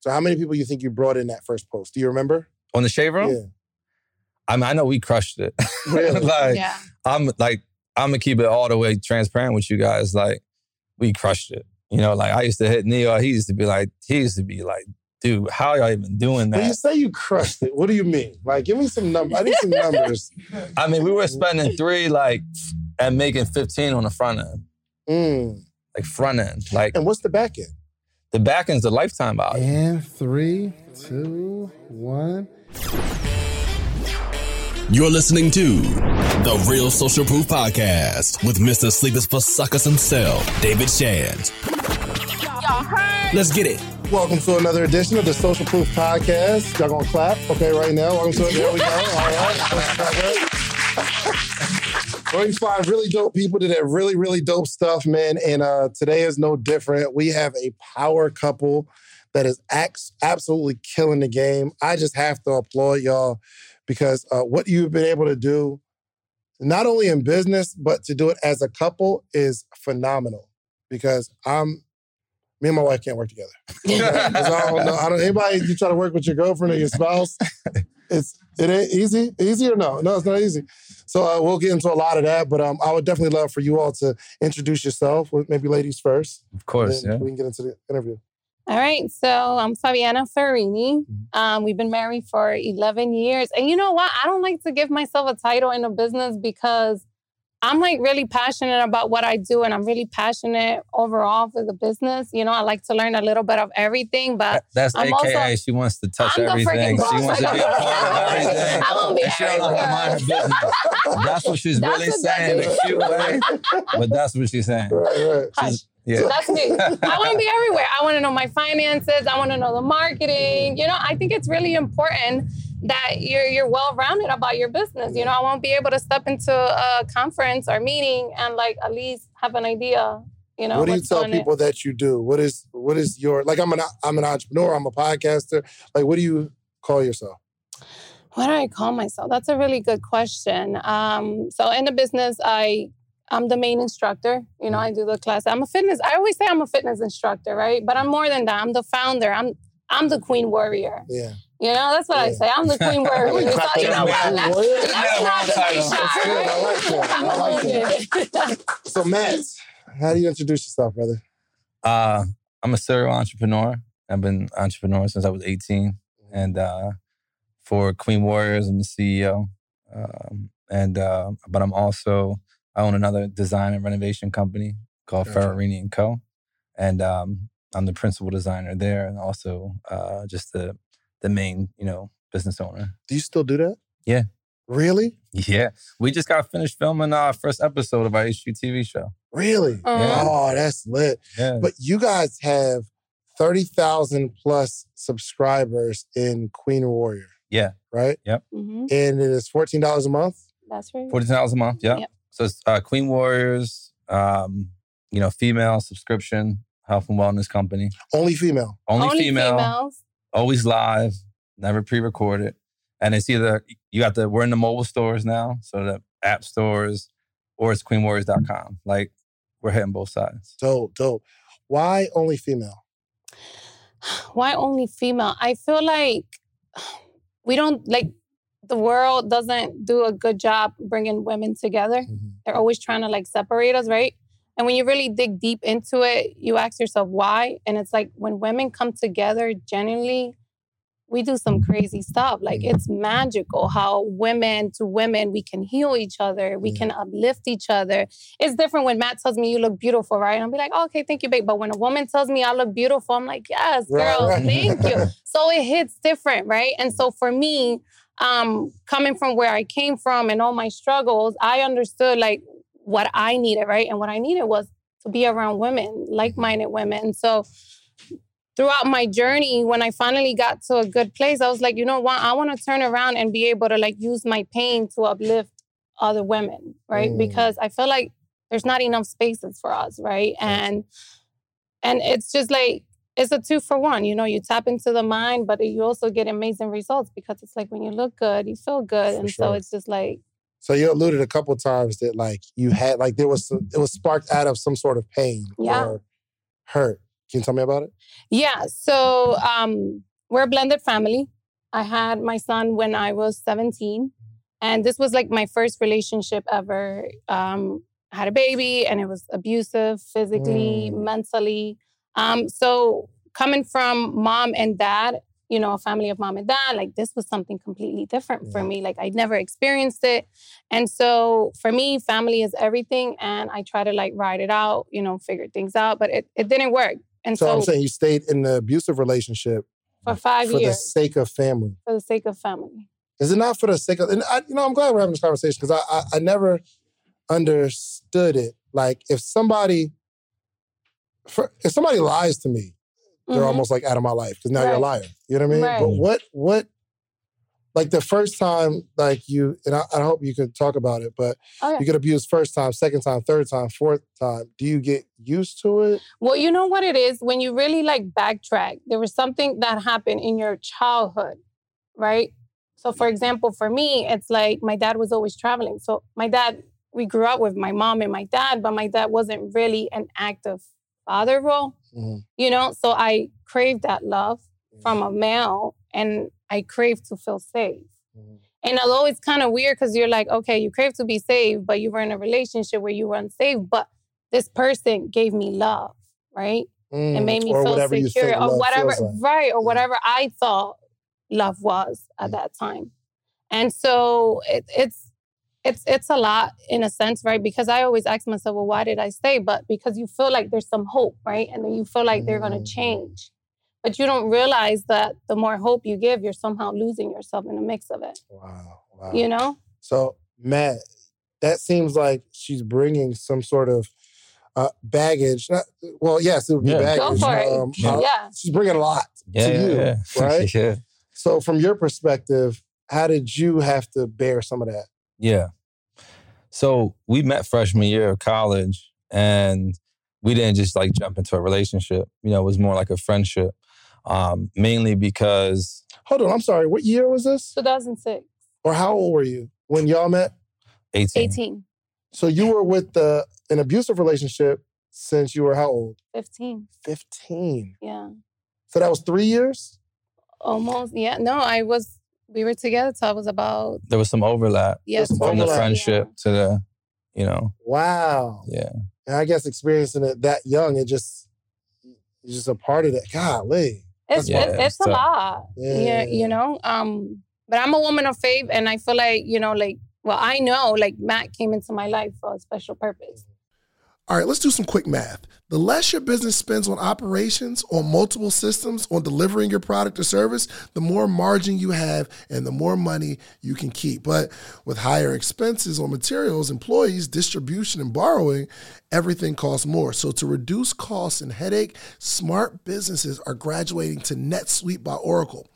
So how many people you think you brought in that first post? Do you remember? On the shave room? Yeah. I mean, I know we crushed it. Really? like, yeah. I'm like, I'm gonna keep it all the way transparent with you guys. Like, we crushed it. You know, like I used to hit Neo. He used to be like, he used to be like, dude, how y'all even doing that? When you say you crushed it, what do you mean? Like, give me some numbers. I need some numbers. I mean, we were spending three like and making 15 on the front end, Mm. like front end. Like And what's the back end? The back end's the lifetime value. And three, two, one. You're listening to The Real Social Proof Podcast with Mr. Sleepers for Suckers himself, David Shand. Let's get it. Welcome to another edition of the Social Proof Podcast. Y'all gonna clap? Okay, right now. Welcome to it. There we go. All right. Where you find really dope people did that really, really dope stuff, man. And uh, today is no different. We have a power couple that is ax- absolutely killing the game. I just have to applaud y'all because uh, what you've been able to do, not only in business, but to do it as a couple is phenomenal. Because I'm, me and my wife can't work together. I don't know. I don't. Anybody you try to work with your girlfriend or your spouse, it's it ain't easy. Easy or no? No, it's not easy. So uh, we'll get into a lot of that. But um, I would definitely love for you all to introduce yourself. with Maybe ladies first. Of course, yeah. We can get into the interview. All right. So I'm Fabiana Ferrarini. Um, we've been married for 11 years. And you know what? I don't like to give myself a title in a business because I'm like really passionate about what I do and I'm really passionate overall for the business. You know, I like to learn a little bit of everything, but That's I'm AKA also- she wants to touch I'm everything. She wants to be a part of everything. I won't be And she don't know how to mind her business. That's what she's That's really what saying in a cute way. But that's what she's saying. Right, right. She's- yeah. That's me. I want to be everywhere. I want to know my finances. I want to know the marketing. You know, I think it's really important that you're you're well rounded about your business. You know, I won't be able to step into a conference or meeting and like at least have an idea. You know, what do you tell people that you do? What is what is your like? I'm an I'm an entrepreneur. I'm a podcaster. Like, what do you call yourself? What do I call myself? That's a really good question. Um, so in the business, I I'm the main instructor. You know, I do the class. I'm a fitness. I always say I'm a fitness instructor, right? But I'm more than that. I'm the founder. I'm I'm the queen warrior. Yeah. You know, that's what I say. I'm the queen warrior. clap so, you know up. what? Let's, let's Yeah, not wrong be That's good. I like that. I like right? So, Matt, how do you introduce yourself, brother? Uh, I'm a serial entrepreneur. I've been entrepreneur since I was 18. And uh, for Queen Warriors, I'm the CEO. Um, and uh, but I'm also I own another design and renovation company called Gotcha. Ferrarini and Co. And um, I'm the principal designer there, and also uh, just the the main you know business owner. Do you still do that? Yeah. Really? Yeah, we just got finished filming our first episode of our HGTV show. Really? Yeah. Oh, that's lit. Yeah, But you guys have 30,000 plus subscribers in Queen Warrior, yeah, right? Mhm, And it is $14 a month. That's right. forty dollars a month. Yeah. Yep. So it's uh, Queen Warriors, um, you know, female subscription health and wellness company. Only female. Only, female, females. Always live, never pre-recorded. And it's either you got the we're in the mobile stores now, so the app stores, or it's queenwarriors.com. Like we're hitting both sides. Dope, dope. Why only female? Why only female? I feel like we don't like the world doesn't do a good job bringing women together. Mm-hmm. They're always trying to like separate us, right? And when you really dig deep into it, you ask yourself why. And it's like when women come together genuinely, we do some crazy stuff. Like it's magical how women to women, we can heal each other, we can uplift each other. It's different when Matt tells me you look beautiful, right? And I'll be like, oh, okay, thank you, babe. But when a woman tells me I look beautiful, I'm like, yes, girl, right. thank you. So it hits different, right? And so for me, um, coming from where I came from and all my struggles, I understood like what I needed, right? And what I needed was to be around women, like-minded women. So throughout my journey, when I finally got to a good place, I was like, you know what? I want to turn around and be able to like use my pain to uplift other women, right? Mm. Because I feel like there's not enough spaces for us, right? And and it's just like it's a two for one. You know, you tap into the mind, but you also get amazing results because it's like when you look good, you feel good, For and so it's just like So you alluded a couple times that like you had like there was some, it was sparked out of some sort of pain Yeah. or hurt. Can you tell me about it? Yeah. So um, we're a blended family. I had my son when I was 17. And this was like my first relationship ever. Um, I had a baby and it was abusive physically, Mm. mentally. Um, so coming from mom and dad, you know, a family of mom and dad, like this was something completely different for me. Like I'd never experienced it. And so for me, family is everything. And I try to like ride it out, you know, figure things out, but it, it didn't work. And So, so, I'm saying you stayed in the abusive relationship for five for the sake of family. for the sake of family. Is it not for the sake of? And I, you know, I'm glad we're having this conversation because I, I I never understood it. Like if somebody, for, if somebody lies to me, they're Mhm. almost like out of my life because now you're a liar. You know what I mean? But what what like the first time like you and I, I hope you could talk about it, but Oh, yeah. you get abused first time, second time, third time, fourth time. Do you get used to it? Well, you know what it is? When you really like backtrack, there was something that happened in your childhood, right? So, for example, for me, it's like my dad was always traveling. So, my dad, we grew up with my mom and my dad, but my dad wasn't really an active father role, Mhm. you know? So, I craved that love from a male and I craved to feel safe. Mhm. And although it's kind of weird because you're like, okay, you crave to be saved, but you were in a relationship where you were unsafe, but this person gave me love, right? It Mm, made me feel secure or whatever, like. right? Or Yeah. whatever I thought love was at Yeah. that time. And so it, it's it's it's a lot in a sense, right? Because I always ask myself, well, why did I stay? But because you feel like there's some hope, right? And then you feel like they're going Mm. to change. But you don't realize that the more hope you give, you're somehow losing yourself in the mix of it. Wow, wow. You know? So, Matt, that seems like she's bringing some sort of uh, baggage. Not, well, yes, it would be Yeah. baggage. Go for it. Um, Yeah. uh, yeah. She's bringing a lot Yeah, to yeah, you, yeah. right? yeah. So, from your perspective, how did you have to bear some of that? Yeah. So we met freshman year of college and we didn't just like jump into a relationship. You know, it was more like a friendship. Um, mainly because Hold on, I'm sorry. What year was this? 2006, Or how old were you when y'all met? 18. 18, So you were with the an abusive relationship since you were how old? 15. 15. Yeah. So that was three years? Almost. Yeah. No, I was, we were together till I was about, There was some overlap yes. some from the overlap. friendship to the, you know, Wow. yeah. And I guess experiencing it that young, it just it's just a part of that. Golly. It's, Yeah, it's, it's it's a tough. lot. Yeah. Yeah. You know, um, but I'm a woman of faith and I feel like, you know, like, well, I know like Matt came into my life for a special purpose. All right, let's do some quick math. The less your business spends on operations, on multiple systems, on delivering your product or service, the more margin you have and the more money you can keep. But with higher expenses on materials, employees, distribution, and borrowing, everything costs more. So to reduce costs and headache, smart businesses are graduating to NetSuite by Oracle.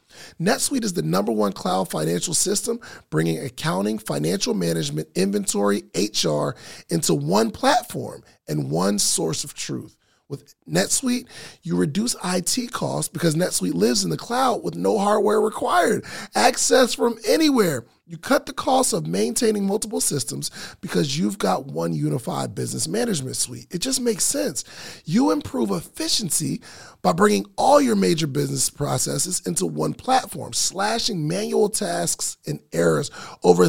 NetSuite is the number one cloud financial system, bringing accounting, financial management, inventory, HR into one platform and one source of truth. With NetSuite, you reduce IT costs because NetSuite lives in the cloud with no hardware required. Access from anywhere. You cut the cost of maintaining multiple systems because you've got one unified business management suite. It just makes sense. You improve efficiency by bringing all your major business processes into one platform, slashing manual tasks and errors. Over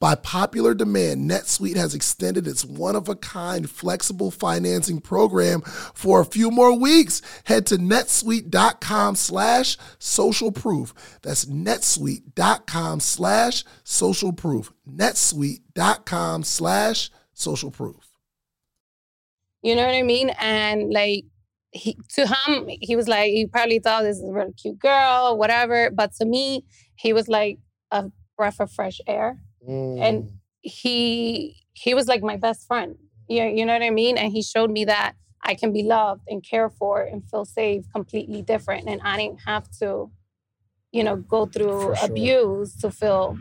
By popular demand, NetSuite has extended its one of a kind flexible financing program for a few more weeks. Head to netsuite.com slash social proof. That's netsuite.com slash social proof. netsuite.com slash social proof. You know what I mean? And like he to him, he was like, he probably thought this is a really cute girl, whatever. But to me, he was like a breath of fresh air. And mm. he he was like my best friend. You, you know what I mean? And he showed me that I can be loved and cared for and feel safe completely different. And I didn't have to you know, go through sure. abuse to feel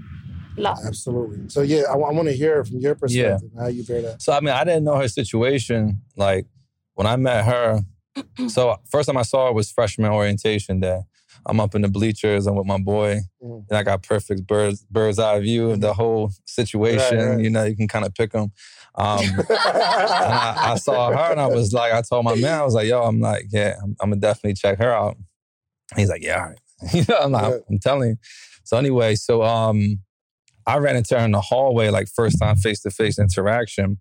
love. Absolutely. So yeah, I, want to hear from your perspective yeah. how you bear that. So I mean, I didn't know her situation. Like when I met her, so first time I saw her was freshman orientation day. I'm up in the bleachers. I'm with my boy, Mhm. and I got perfect bird's bird's eye view of the whole situation. Right, right. You know, you can kind of pick them. Um, and I, I saw her, and I was like, I told my man, I was like, Yo, I'm like, yeah, I'm, I'm gonna definitely check her out. He's like, Yeah, all right. you know, I'm, like, Right. I'm telling you. So anyway, so um, I ran into her in the hallway, like first time face to face interaction,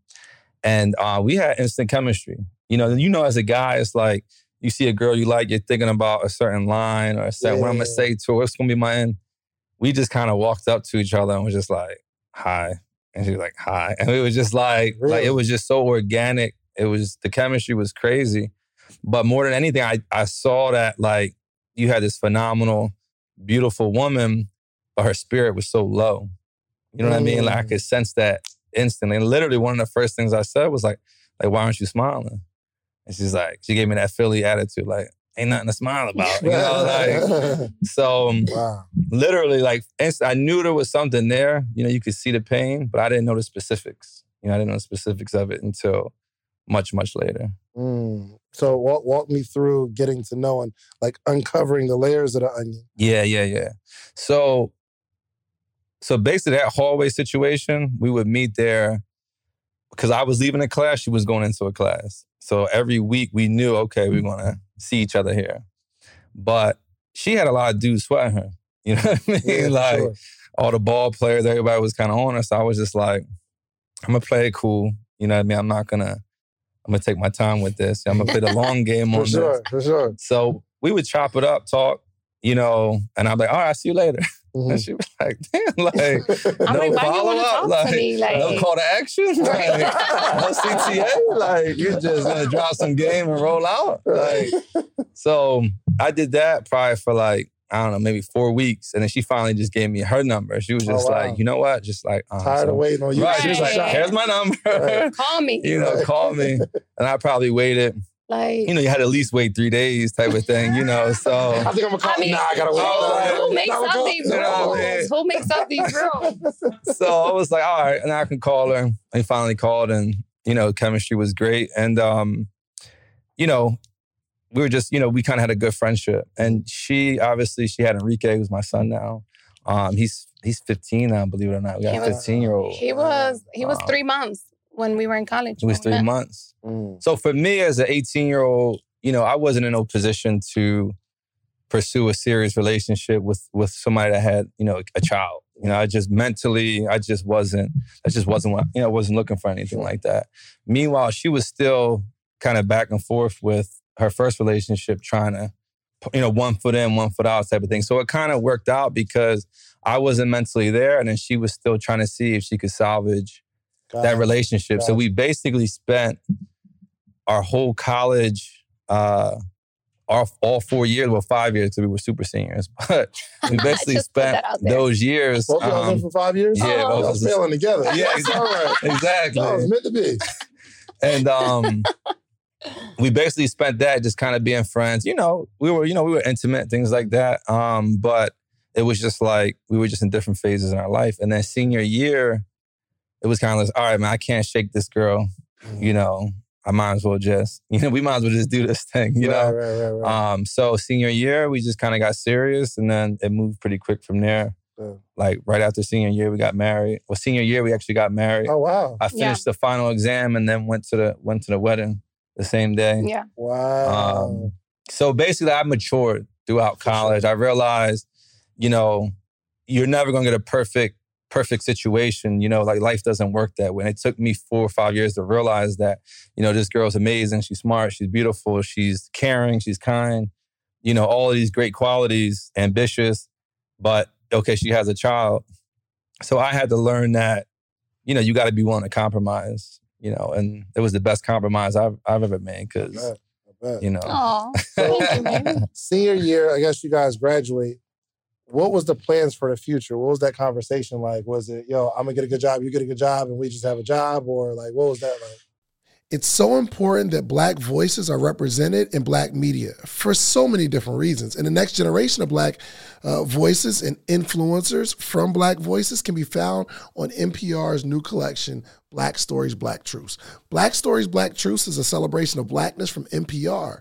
and uh, we had instant chemistry. You know, you know, as a guy, it's like you see a girl you like, you're thinking about a certain line or a certain what I'm gonna say to her, what's gonna be my end. We just kind of walked up to each other and was just like, "Hi," and she was like, "Hi," and it was just like, like it was just so organic. It was the chemistry was crazy, but more than anything, I I saw that like you had this phenomenal, beautiful woman, but her spirit was so low. You know what I mean? Like I Mm. could sense that instantly. And literally, one of the first things I said was like, like, why aren't you smiling? And she's like, she gave me that Philly attitude, like, ain't nothing to smile about. You know, like so um, wow. literally, like I knew there was something there. You know, you could see the pain, but I didn't know the specifics. You know, I didn't know the specifics of it until much, much later. Mm. So walk walk me through getting to know and like uncovering the layers of the onion. Yeah, yeah, yeah. So, so basically, that hallway situation, we would meet there because I was leaving a class, she was going into a class. So every week we knew, okay, we're gonna see each other here. But she had a lot of dudes sweating her. You know what I mean? Yeah, like sure. all the ball players, everybody was kind of on her. So I was just like, I'm gonna play it cool. You know what I mean? I'm not gonna, I'm gonna take my time with this. I'm gonna play the long game on for this. sure, for sure. So we would chop it up, talk, you know, and I'm like, all right, I'll see you later. Mhm. And she was like, damn, like, I'm no like, why follow up, like, me? Like, no call to action, like, no CTA, like, you're just gonna drop some game and roll out. Like, so I did that probably for like, I don't know, maybe four weeks. And then she finally just gave me her number. She was Oh, just wow. like, you know what? Just like, uh, Tired so- of waiting on you. Right. She was like, here's my number. Right. call me. you know, call me. And I probably waited, Like, you know, you had to at least wait three days type of thing, you know. So I think I'm gonna call. I mean, nah, I gotta wait. oh, who makes Nah, up these call- You know what I mean? rules? Who makes up these rules? so I was like, all right, and I can call her. And finally called, and you know, chemistry was great. And um, you know, we were just, you know, we kind of had a good friendship. And she obviously she had Enrique, who's my son now. Um, he's he's 15 now, believe it or not. We got He a was- 15 year old. He was he was Wow. three months when we were in college. It was three met. months. Mm. So for me as an 18 year old, you know, I wasn't in no position to pursue a serious relationship with with somebody that had, you know, a child. You know, I just mentally, I just wasn't, I just wasn't, you know, I wasn't looking for anything like that. Meanwhile, she was still kind of back and forth with her first relationship, trying to, you know, one foot in, one foot out type of thing. So it kind of worked out because I wasn't mentally there, and then she was still trying to see if she could salvage that Gotcha. relationship. So Gotcha. we basically spent our whole college, uh, our, all four years, well, five years because we were super seniors, but we basically spent that out there. those years. Both of y'all was in um, for five years. yeah, Oh. both y'all sailing together. Yeah, That's all right. exactly. That was meant to be. and um, we basically spent that just kind of being friends. You know, we were, you know, we were intimate, things like that. Um, but it was just like we were just in different phases in our life. And then senior year, it was kind of like, all right, man, I can't shake this girl. You know, I might as well just, you know, we might as well just do this thing. You right, know. right, right, right. Um, so senior year, we just kind of got serious, and then it moved pretty quick from there. Yeah. Like right after senior year, we got married. Well, senior year, we actually got married. oh wow, I Yeah. finished the final exam and then went to the went to the wedding the same day. Yeah. wow. Um, so basically, I matured throughout college. I realized, you know, you're never gonna get a perfect perfect situation. You know, like life doesn't work that way. And it took me four or five years to realize that, you know, this girl's amazing. She's smart. She's beautiful. She's caring. She's kind. You know, all of these great qualities. Ambitious, but okay, she has a child. So I had to learn that, you know, you got to be willing to compromise. You know, and it was the best compromise I've I've ever made because bet, I bet. you know. Thank. Senior year, I guess you guys graduate. What was the plans for the future? What was that conversation like? Was it, yo, I'm gonna get a good job, you get a good job, and we just have a job, or like, what was that like? It's so important that Black voices are represented in Black media for so many different reasons. And the next generation of Black uh, voices and influencers from Black voices can be found on NPR's new collection, Black Stories, Black Truths. Black Stories, Black Truths is a celebration of Blackness from NPR.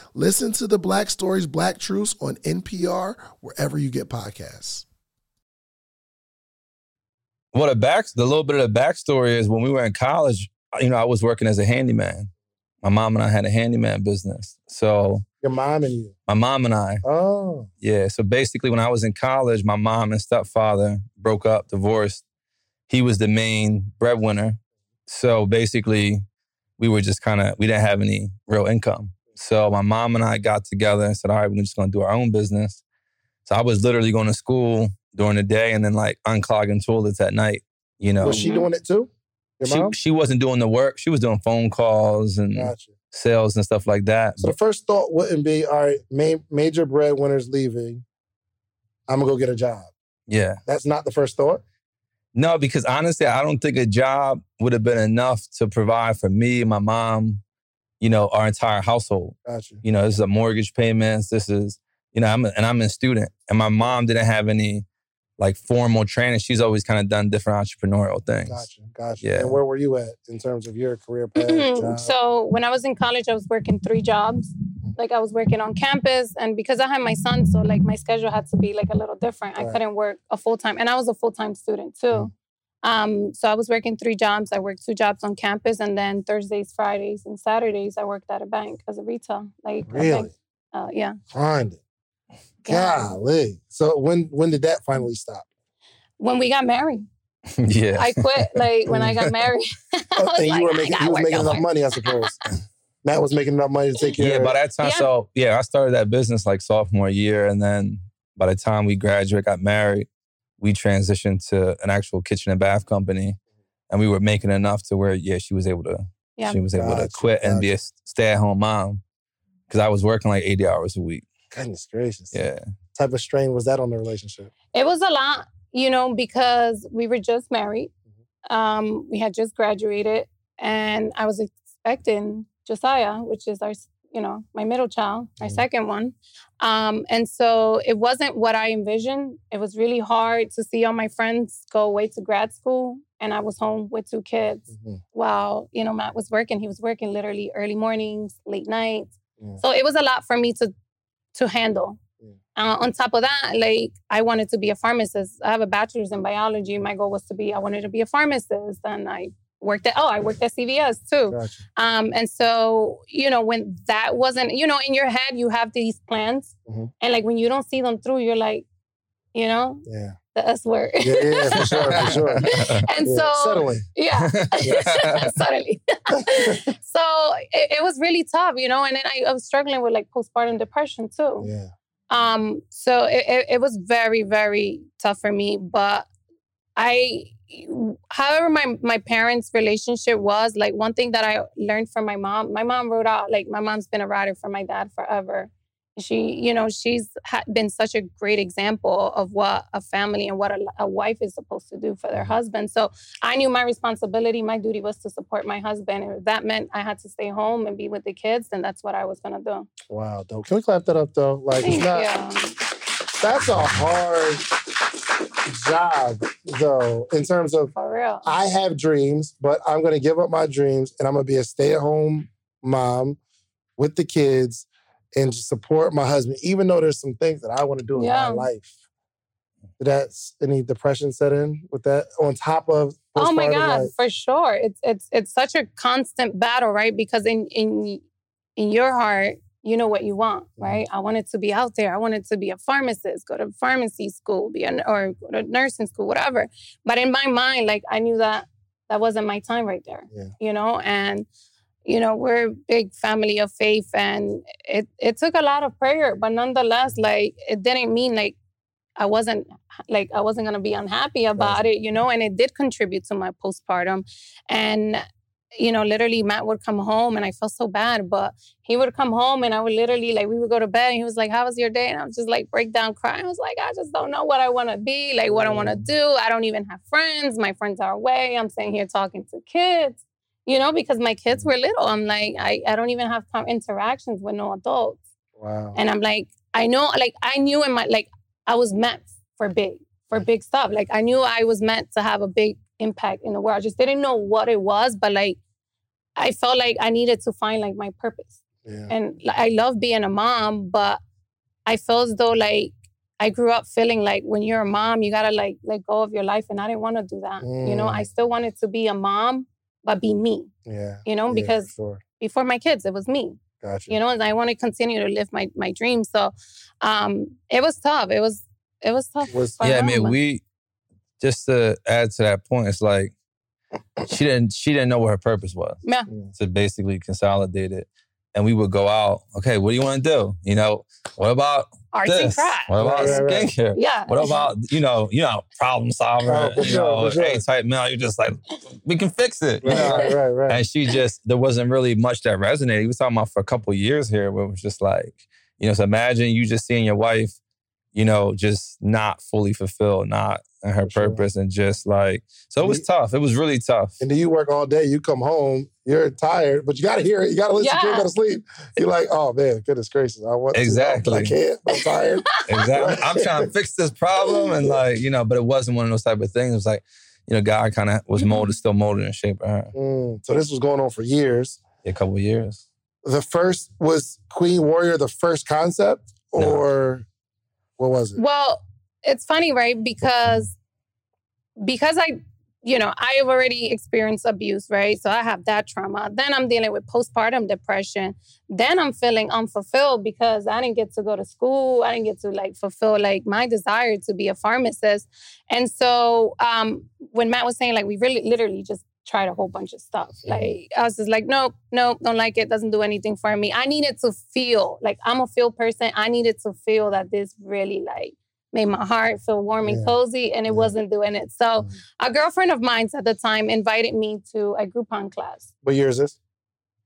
Listen to the Black Stories, Black Truths on NPR, wherever you get podcasts. Well, the back, the little bit of the backstory is when we were in college, you know, I was working as a handyman. My mom and I had a handyman business. So Your mom and you. my mom and I, Oh. yeah. So basically, when I was in college, my mom and stepfather broke up, divorced. He was the main breadwinner. So basically, we were just kind of, we didn't have any real income. So my mom and I got together and said, all right, we're just going to do our own business. So I was literally going to school during the day and then like unclogging toilets at night, you know. Was she doing it too? Your she, mom? she wasn't doing the work. She was doing phone calls and Gotcha. sales and stuff like that. So the first thought wouldn't be, all right, ma- major breadwinners leaving. I'm gonna go get a job. yeah. That's not the first thought. No, because honestly, I don't think a job would have been enough to provide for me, and my mom, you know, our entire household. Gotcha. You know, this is a mortgage payments. This is, you know, I'm a, and I'm a student, and my mom didn't have any like formal training. She's always kind of done different entrepreneurial things. Gotcha. Gotcha. Yeah. And where were you at in terms of your career path? Mhm. so when I was in college, I was working three jobs. Like I was working on campus, and because I had my son, so like my schedule had to be like a little different. I couldn't work a full time, and I was a full time student too. Um, so I was working three jobs. I worked two jobs on campus, and then Thursdays, Fridays, and Saturdays I worked at a bank as a retail. Like a really? bank- uh, yeah. Find it. Yeah. Golly. So when when did that finally stop? When we got married, yeah. I quit. Like when I got married, I was and like, you were making you was making enough somewhere. money, I suppose. Matt was making enough money to take care of it. Yeah, of by that time, Yeah. so yeah, I started that business like sophomore year, and then by the time we graduated, got married, we transitioned to an actual kitchen and bath company, and we were making enough to where yeah, she was able to Yeah. she was able Gotcha, to quit and be a stay at home mom because I was working like eighty hours a week. Goodness gracious. Yeah, type of strain was that on the relationship? It was a lot, you know, because we were just married. Um, we had just graduated, and I was expecting Josiah, which is our, you know, my middle child, our Mhm. second one. Um, and so it wasn't what I envisioned. It was really hard to see all my friends go away to grad school, and I was home with two kids Mhm. while you know Matt was working. He was working literally early mornings, late nights. Yeah. So it was a lot for me to to handle. Yeah. Uh, on top of that, like I wanted to be a pharmacist. I have a bachelor's in biology. My goal was to be. I wanted to be a pharmacist, and I worked at. Oh, I worked at CVS too. Gotcha. Um, and so you know when that wasn't, you know, in your head you have these plans, Mhm. and like when you don't see them through, you're like, you know, Yeah. the S word. Yeah, yeah, for sure, for sure. and Yeah. so Settling. yeah, suddenly. so it, it was really tough, you know. And then I, I was struggling with like postpartum depression too. Yeah. Um, so it, it, it was very, very tough for me. But I, however, my my parents' relationship was like one thing that I learned from my mom. My mom wrote out like my mom's been a writer for my dad forever, she, you know, she's ha- been such a great example of what a family and what a, a wife is supposed to do for their husband. So I knew my responsibility, my duty was to support my husband. And if that meant I had to stay home and be with the kids, then that's what I was going to do. Wow, dope. Can we clap that up though? Like it's not you. that's a hard job though, in terms of For real. I have dreams, but I'm gonna give up my dreams and I'm gonna be a stay-at-home mom with the kids and just support my husband, even though there's some things that I want to do in Yeah. my life. Did that any depression set in with that on top of Oh my God, for sure. It's it's it's such a constant battle, right? Because in in in your heart, you know what you want, Mm-hmm. right? I wanted to be out there. I wanted to be a pharmacist, go to pharmacy school, be an or go to nursing school, whatever. But in my mind, like I knew that that wasn't my time right there. Yeah. You know, and you know, we're a big family of faith and it it took a lot of prayer, but nonetheless, like it didn't mean like I wasn't like I wasn't gonna be unhappy about it, you know, and it did contribute to my postpartum. And you know, literally Matt would come home and I felt so bad, but he would come home and I would literally like we would go to bed and he was like, How was your day? And I was just like break down crying. I was like, I just don't know what I wanna be, like what I wanna do. I don't even have friends. My friends are away. I'm sitting here talking to kids, you know, because my kids were little. I'm like, I, I don't even have interactions with no adults. Wow. And I'm like, I know, like I knew in my like I was meant for big, for big stuff. Like I knew I was meant to have a big impact in the world. I just didn't know what it was, but like I felt like I needed to find like my purpose. yeah. And like, I love being a mom, but I feel as though like I grew up feeling like when you're a mom, you gotta like let go of your life. And I didn't want to do that. You know, Mm. I still wanted to be a mom, but be me, yeah. you know, yeah, because sure. before my kids, it was me Gotcha. you know and i want to continue to live my my dreams so um it was tough it was it was tough Was- yeah, I mean, we just to add to that point, it's like she didn't she didn't know what her purpose was. Yeah. To basically consolidate it. And we would go out, okay, what do you want to do? You know, what about arts and this? crafts What about Right, right, right. skincare? yeah What about, you know, you know, problem solver, Oh, for you sure, know, for sure. A-type male, you're just like, we can fix it. you Right, know? right, right, right. And she just, there wasn't really much that resonated. He was talking about for a couple of years here where it was just like, you know, so imagine you just seeing your wife, you know, just not fully fulfilled, not in her sure. purpose, and just like, so it was You- tough. It was really tough. And then you work all day, you come home, you're tired, but you gotta hear it. You gotta listen to it, Yeah. go to sleep. You're like, oh man, goodness gracious. I want to, Exactly. but I can't. I'm tired. Exactly. I'm trying to fix this problem. And like, you know, but it wasn't one of those type of things. It was like, you know, God kind of was molded, still molded and shaping her. Mm, so this was going on for years. A couple of years. The first was Queen Warrior, the first concept, No. What was it? well it's funny right? Because because i you know i have already experienced abuse right? So i have that trauma. Then i'm dealing with postpartum depression. Then i'm feeling unfulfilled because i didn't get to go to school. I didn't get to like fulfill like my desire to be a pharmacist. And so um when matt was saying like we really literally just tried a whole bunch of stuff like i was just like nope nope don't like it doesn't do anything for me i needed to feel like i'm a feel person i needed to feel that this really like made my heart feel warm and Yeah. cozy and it Yeah. wasn't doing it so Mhm. a girlfriend of mine at the time invited me to a Groupon class, What year is this?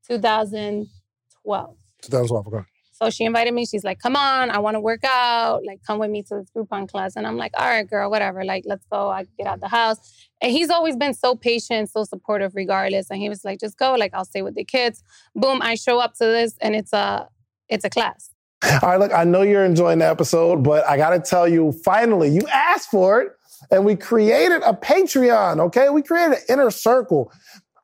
2012. 2012. Okay. So she invited me. She's like, "Come on, I want to work out. Like, come with me to this Groupon class." And I'm like, "All right, girl, whatever. Like, let's go. I get out the house." And he's always been so patient, so supportive, regardless. And he was like, "Just go. Like, I'll stay with the kids." Boom! I show up to this, and it's a it's a class. All right, look, I know you're enjoying the episode, but I got to tell you, finally, you asked for it, and we created a Patreon, okay? We created an inner circle.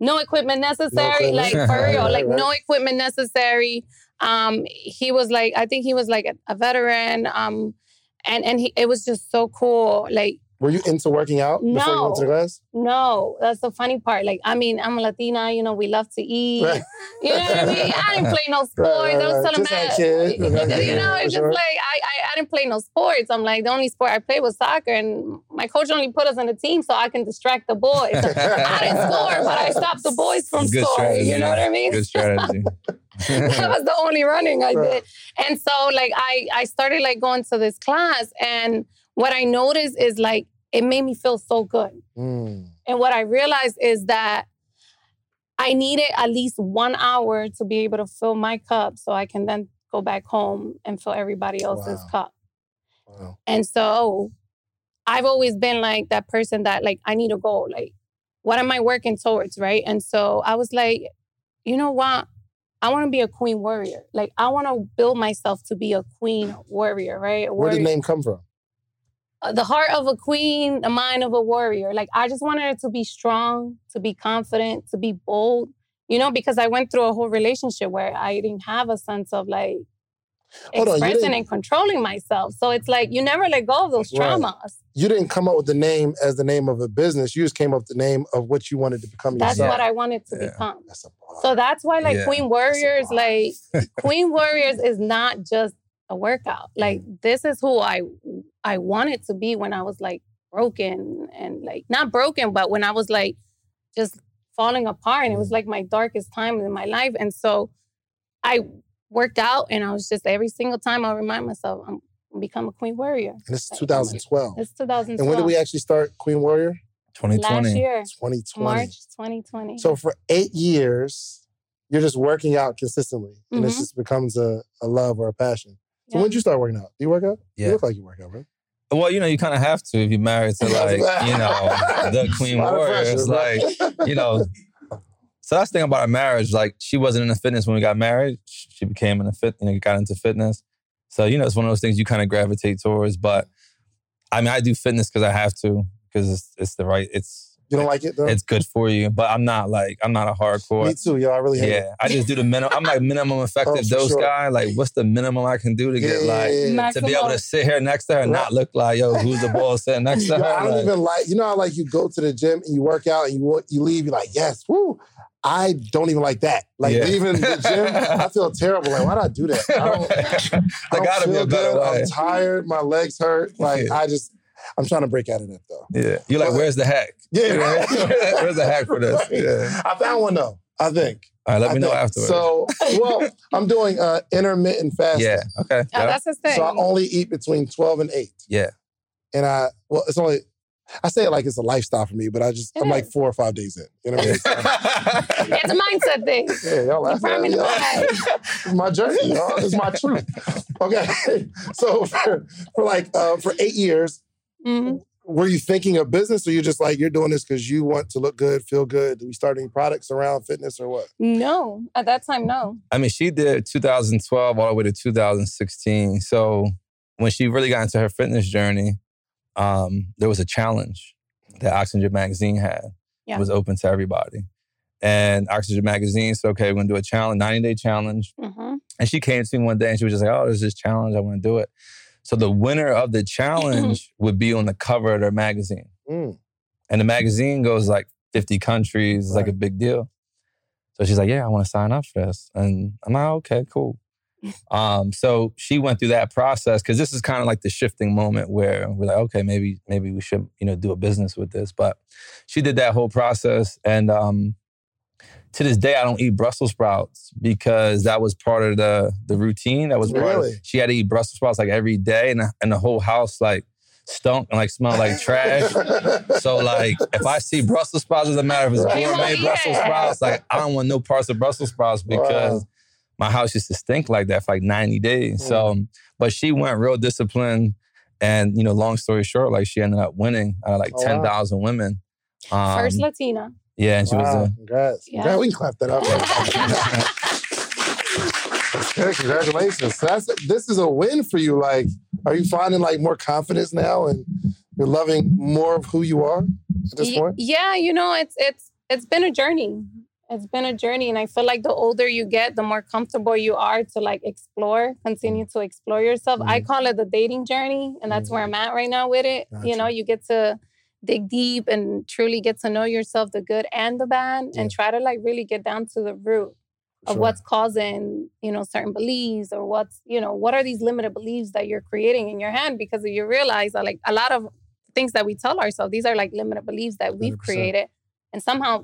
no equipment necessary. equipment. Like for real, like no equipment necessary. Um, he was like, I think he was like a, a veteran. Um, and and he, it was just so cool. Like Were you into working out before you went to the class? no, that's the funny part. Like, I mean, I'm a Latina, you know, we love to eat. Right. You know what I mean? I didn't play no sports. right, I was right. telling Just had Matt, kids. you know, it's just Sure. like I, I I didn't play no sports. I'm like the only sport I played was soccer, and my coach only put us on the team so I can distract the boys. I didn't score, but I stopped the boys from Good scoring. strategy. You know what I mean? Good strategy. that was the only running I did. And so like I I started like going to this class and what I noticed is like it made me feel so good. Mm. And what I realized is that I needed at least one hour to be able to fill my cup so I can then go back home and fill everybody else's Wow. cup. Wow. And so I've always been like that person that like I need a goal. Like, what am I working towards? Right. And so I was like, you know what? I want to be a queen warrior. Like I want to build myself to be a queen warrior, right? A Where did the name come from? Uh, the heart of a queen, the mind of a warrior. Like I just wanted it to be strong, to be confident, to be bold. You know, because I went through a whole relationship where I didn't have a sense of like Hold expressing didn't- and controlling myself. So it's like you never let go of those Right. traumas. You didn't come up with the name as the name of a business. You just came up with the name of what you wanted to become That's yourself. what I wanted to Yeah. become. That's a bar. So that's why, like Yeah. Queen Warriors, bar. like Queen Warriors is not just a workout. Like this is who I I wanted to be when I was like broken and like not broken, but when I was like just falling apart, and it was like my darkest time in my life. And so I worked out, and I was just every single time I remind myself I'm become a Queen Warrior. and this is 2012. It's 2012. And when did we actually start Queen Warrior? 2020. Last year, 2020. March 2020. So for eight years, you're just working out consistently, and it Mhm. just becomes a, a love or a passion. So Yeah. when did you start working out? Do you work out? You Yeah. look like you work out, right? Well, you know, you kind of have to if you're married to like, you know, the Queen A lot of Warriors. pressure, Like, you know. So that's the thing about our marriage. Like, she wasn't into fitness when we got married. She became into fit, you know, got into fitness. So you know, it's one of those things you kind of gravitate towards. But I mean, I do fitness because I have to because it's it's the right. It's you don't like it though? it's good for you. But I'm not like I'm not a hardcore. Me too, yo. I really hate it. Yeah, I just do the minimum. I'm like minimum effective Oh, dose sure. guy. Like, what's the minimum I can do to get Yeah, like yeah, yeah. to be able to sit here next to her and not look like yo, who's the ball sitting next to Yo, her? I don't Like, even like, you know how like you go to the gym and you work out and you wa- you leave, you're like, yes, woo. I don't even like that. Like Yeah. leaving the gym, I feel terrible. Like, why did I do that? I don't, I don't gotta be feel a good. way. I'm tired. My legs hurt. Like Yeah. I just, I'm trying to break out of that though. Yeah, you're like, But- where's the hack? Yeah, where's the hack for this? Yeah. I found one though. I think. All right, let I me know afterwards. So, well, I'm doing uh, intermittent fasting. yeah, okay. oh, yeah. that's his thing. So I only eat between 12 and 8. Yeah. And I, well, it's only, I say it like it's a lifestyle for me, but I just, It I'm like four or five days in. You know what I mean? it's a mindset thing. Yeah, y'all You laugh prime at in me. y'all. It's my journey, y'all. It's my truth. Okay. So for, for like, uh, for eight years, Mhm. were you thinking of business or you're just like, you're doing this because you want to look good, feel good? Do we start any products around fitness or what? No, at that time, no. I mean, she did 2012 all the way to 2016. So when she really got into her fitness journey, um, there was a challenge that Oxygen Magazine had. Yeah. It was open to everybody. And Oxygen Magazine said, okay, we're gonna do a challenge, 90 day challenge. hmm And she came to me one day and she was just like, oh, there's this challenge. I want to do it. So the winner of the challenge would be on the cover of their magazine. Mm. And the magazine goes like 50 countries. It's like a big deal. So she's like, yeah, I want to sign up for this. And I'm like, okay, cool. um, so she went through that process because this is kind of like the shifting moment where we're like, okay, maybe, maybe we should, you know, do a business with this. But she did that whole process. And um, to this day, I don't eat Brussels sprouts because that was part of the the routine. That was part of- Really? she had to eat Brussels sprouts like every day, and the, and the whole house like stunk and like smelled like trash. So like, if I see Brussels sprouts, doesn't matter if it's Right. gourmet Yeah. Brussels sprouts. Like, I don't want no parts of Brussels sprouts because Wow. my house used to stink like that for like ninety days. So, but she went real disciplined, and you know, long story short, like she ended up winning out of like Oh, wow. ten thousand women. Um, First Latina. Yeah, and she wow, was a congrats. Yeah. Congrats. We can clap that up. That's good. Congratulations. So that's this is a win for you. Like, are you finding like more confidence now and you're loving more of who you are at this Y- point? Yeah, you know, it's it's it's been a journey. It's been a journey, and I feel like the older you get, the more comfortable you are to like explore, continue to explore yourself. I Mhm. call it the dating journey, and that's where I'm at right now with it. You know, you get to dig deep and truly get to know yourself, the good and the bad, Yeah. and try to like really get down to the root of Sure. what's causing you know certain beliefs or what's you know what are these limited beliefs that you're creating in your head because you realize that like a lot of things that we tell ourselves these are like limited beliefs that we've 100%. created and somehow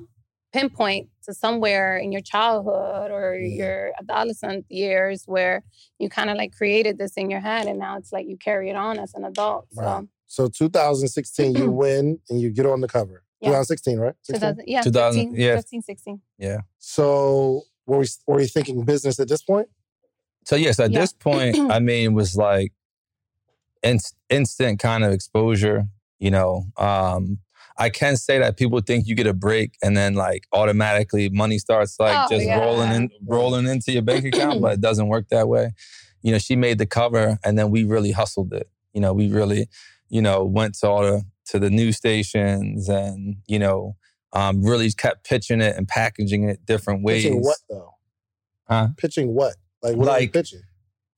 pinpoint to somewhere in your childhood or Yeah. your adolescent years where you kind of like created this in your head and now it's like you carry it on as an adult so. So 2016, you win and you get on the cover. Yeah. 2016, right? 16? 2000, yeah 2000 15, yeah. 15 16 So were we were you thinking business at this point? So yes, at Yeah. this point, I mean, it was like inst- instant kind of exposure. You know, um, I can say that people think you get a break and then like automatically money starts like Oh, just yeah. rolling in, rolling into your bank account, but it doesn't work that way. You know, she made the cover and then we really hustled it. You know, we really, you know, went to all the to the news stations and you know, um, really kept pitching it and packaging it different ways. Pitching what though? Huh? Pitching what? Like what are you Like- pitching?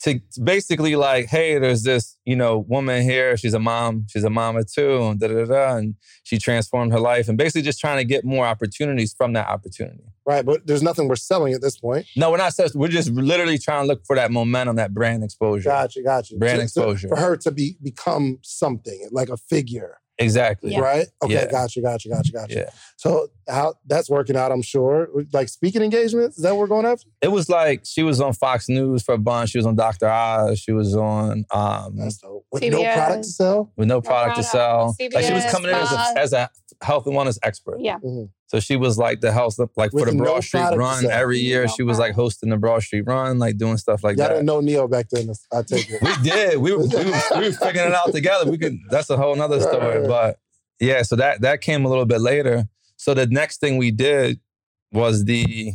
To basically like, hey, there's this, you know, woman here. She's a mom. She's a mama too. And da da da. And she transformed her life, and basically just trying to get more opportunities from that opportunity. Right, but there's nothing we're selling at this point. No, we're not. We're just literally trying to look for that momentum, that brand exposure. Gotcha, gotcha. Brand To- to- exposure. for her to be become something like a figure, Exactly. Yeah. right? Okay, Yeah. gotcha, gotcha, gotcha, gotcha. Yeah. So how that's working out, I'm sure. Like speaking engagements, is that what we're going after? It was like she was on Fox News for a bunch. She was on Dr. Oz. She was on um, That's dope. With no product to sell. with no product to product. sell. Like she was CBS, coming in as a, as a health and wellness expert. yeah So she was like the health, like for With the no Broad Street Run sell. every year. No she was like hosting the Broad Street Run, like doing stuff like that. Y'all didn't know Neo back then. I take it. We did. We were, we, were, we were figuring it out together. We could. That's a whole nother story. right. But yeah, so that that came a little bit later. So the next thing we did was the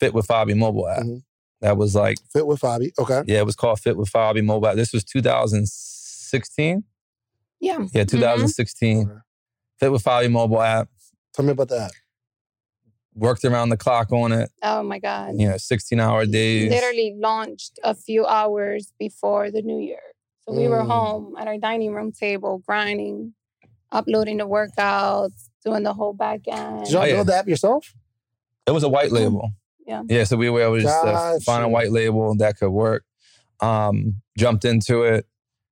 Fit with Fabi mobile app. Mhm. That was like Fit with Fabi. Okay. yeah, it was called Fit with Fabi mobile. This was 2016. yeah Yeah, 2016. Okay. Fit with Fabi mobile app. Tell me about that. Worked around the clock on it. oh my god You know, 16 hour days. literally launched a few hours before the new year. So we were Mm. home at our dining room table, grinding, uploading the workouts, doing the whole back end. Did y'all Oh, yeah. build the app yourself? It was a white label. Yeah. Yeah. So we were able just to Gotcha. find a white label that could work. Um, jumped into it,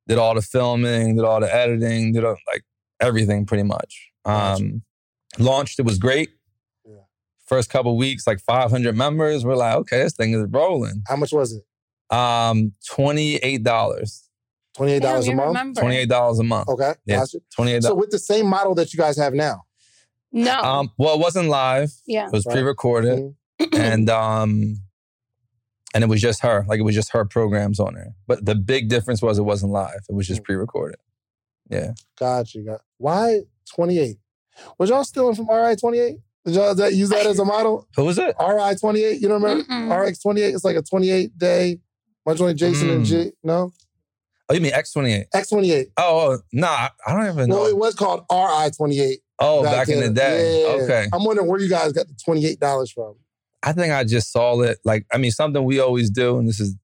did all the filming, did all the editing, did all, like everything pretty much. Um, launched, it was great. Yeah. First couple weeks, like 500 members. We're like, okay, this thing is rolling. How much was it? Um, $28. Twenty eight Damn, dollars a month. remember. $28 a month. Okay. Yeah. Gotcha. 28. So with the same model that you guys have now. No. um, well, it wasn't live. yeah. It was Right. pre-recorded. Mhm. and um and it was just her like it was just her programs on there but the big difference was it wasn't live it was just Mm. pre-recorded yeah Gotcha. Got why twenty eight? Was y'all stealing from RI twenty eight? Did y'all that, use that as a model? who was it RI twenty eight. You don't remember Mm-mm. RX twenty eight? It's like a twenty eight day. Much only Jason and Mm. G. No oh you mean x28 X twenty eight. oh, no, nah I- i don't even know Well, it was called RI twenty eight. oh back, in the day Yeah. okay I'm wondering where you guys got the twenty eight dollars from. i think i just saw it like i mean something we always do and this is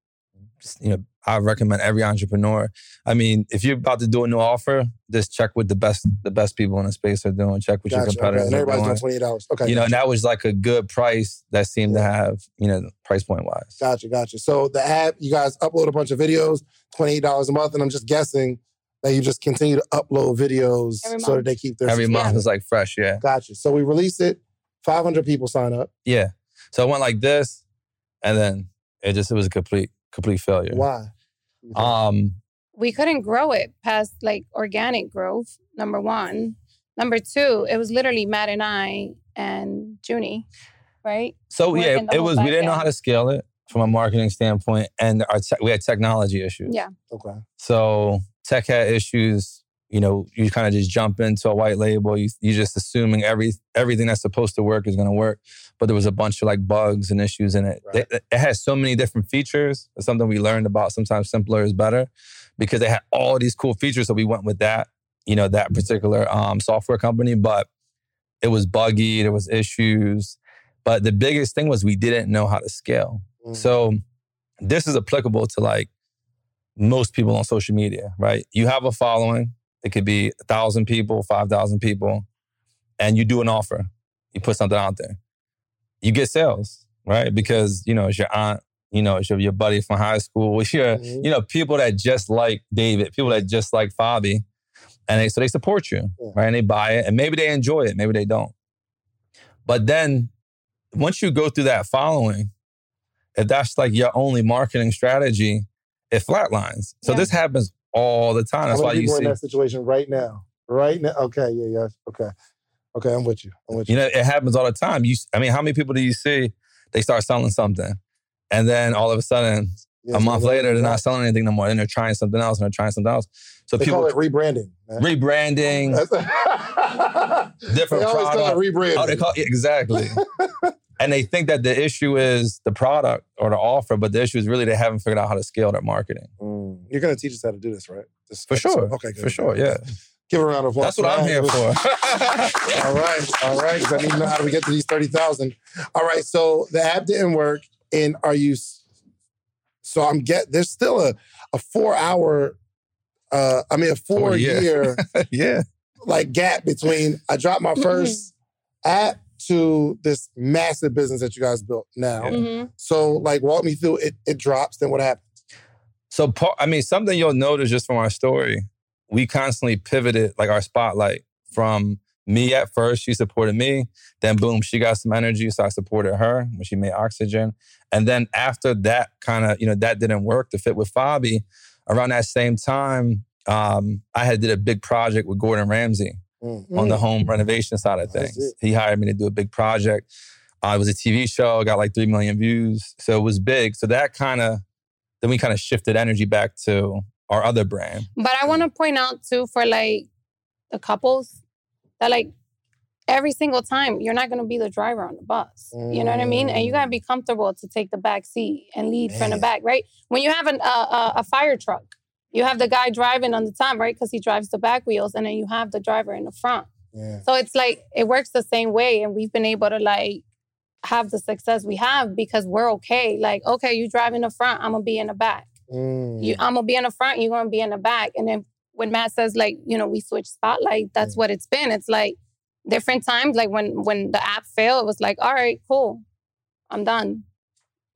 you know i recommend every entrepreneur i mean if you're about to do a new offer just check what the best the best people in the space are doing check what your Gotcha. Okay. competitors And are everybody's doing doing twenty eight dollars. Okay. you know and that was like a good price that seemed to have you know price point wise Gotcha, gotcha. So the app, you guys upload a bunch of videos, twenty eight dollars a month, and I'm just guessing that you just continue to upload videos so that they keep their every month is like fresh yeah Gotcha. So we release it, five hundred people sign up. Yeah. So I went like this, and then it just it was a complete complete failure. Why? Um, we couldn't grow it past like organic growth, number one. Number two, it was literally Matt and I and Junie, right? so yeah, Working the it was we didn't know how to scale it from a marketing standpoint, and our te- we had technology issues. Yeah. Okay. So tech had issues. You know, you kind of just jump into a white label. You you just assuming every everything that's supposed to work is going to work, but there was a bunch of like bugs and issues in it. Right. It, it has so many different features. It's something we learned about. Sometimes simpler is better because they had all these cool features. So we went with that. You know, that particular um, software company, but it was buggy. There was issues. But the biggest thing was we didn't know how to scale. Mm. So this is applicable to like most people on social media, right? You have a following. It could be a thousand people, five thousand people, and you do an offer. You put something out there. You get sales, right? Because you know it's your aunt, you know it's your, your buddy from high school, it's your Mhm. you know people that just like David, people that just like Fabi, and they, so they support you, Yeah. right? And they buy it, and maybe they enjoy it, maybe they don't. But then once you go through that following, if that's like your only marketing strategy, it flatlines. So Yeah. this happens all the time. That's why you see, in that situation right now? Right now? Okay, yeah, yeah. Okay. Okay, I'm with you. I'm with you. you know, it happens all the time. You, I mean, how many people do you see? They start selling something, and then all of a sudden, Yeah, a month later, they're not selling anything no more. Then they're trying something else, and they're trying something else. So They people call it rebranding. man. rebranding, different they always call it rebranding. Oh, they call it, exactly. and they think that the issue is the product or the offer, but the issue is really they haven't figured out how to scale their marketing. Mm. You're going to teach us how to do this, right? This For episode? sure. Okay, good. For sure. Yeah. Give a round of applause. That's what I'm here for. all right, all right. I need to know how do we get to these thirty thousand. All right, so the app didn't work, and are you? So I'm get. There's still a a four hour. Uh, I mean a four Four year. year yeah. like gap between I dropped my first app to this massive business that you guys built now. Mhm. So like walk me through it. It drops. Then what happens? So, I mean, something you'll notice just from our story, we constantly pivoted like our spotlight from me at first. She supported me. Then, boom, she got some energy. So I supported her when she made Oxygen. And then after that kind of, you know, that didn't work to fit with Fabi, around that same time, um, I had did a big project with Gordon Ramsay Mm. on the home renovation side of things. He hired me to do a big project. Uh, it was a TV show, got like 3 million views. So it was big. So that kind of, then we kind of shifted energy back to our other brand. But I want to point out too for like the couples that like every single time you're not going to be the driver on the bus. You know what I mean? And you got to be comfortable to take the back seat and lead from the back, right? When you have an, uh, a, a fire truck, you have the guy driving on the top, right? Because he drives the back wheels, and then you have the driver in the front. Yeah. So it's like it works the same way, and we've been able to like have the success we have because we're okay. Like, okay, you drive in the front, I'm gonna be in the back. Mm. You, I'm gonna be in the front, you're gonna be in the back. And then when Matt says like, you know, we switch spotlight, that's what it's been. It's like different times. Like when when the app failed, it was like, all right, cool, I'm done.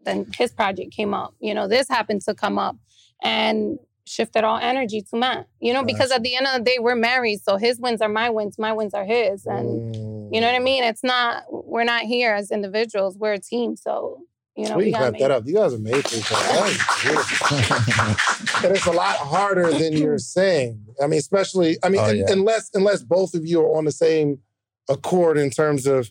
Then his project came up. You know, this happened to come up, and shifted all energy to Matt. You know, because at the end of the day, we're married, so his wins are my wins, my wins are his, and. Mm. You know what I mean? It's not, we're not here as individuals. We're a team. So, you know, we we can got clap that up. You guys are made for each other. That is beautiful. and it's a lot harder than you're saying. I mean, especially, I mean, Oh, un- yeah. unless unless both of you are on the same accord in terms of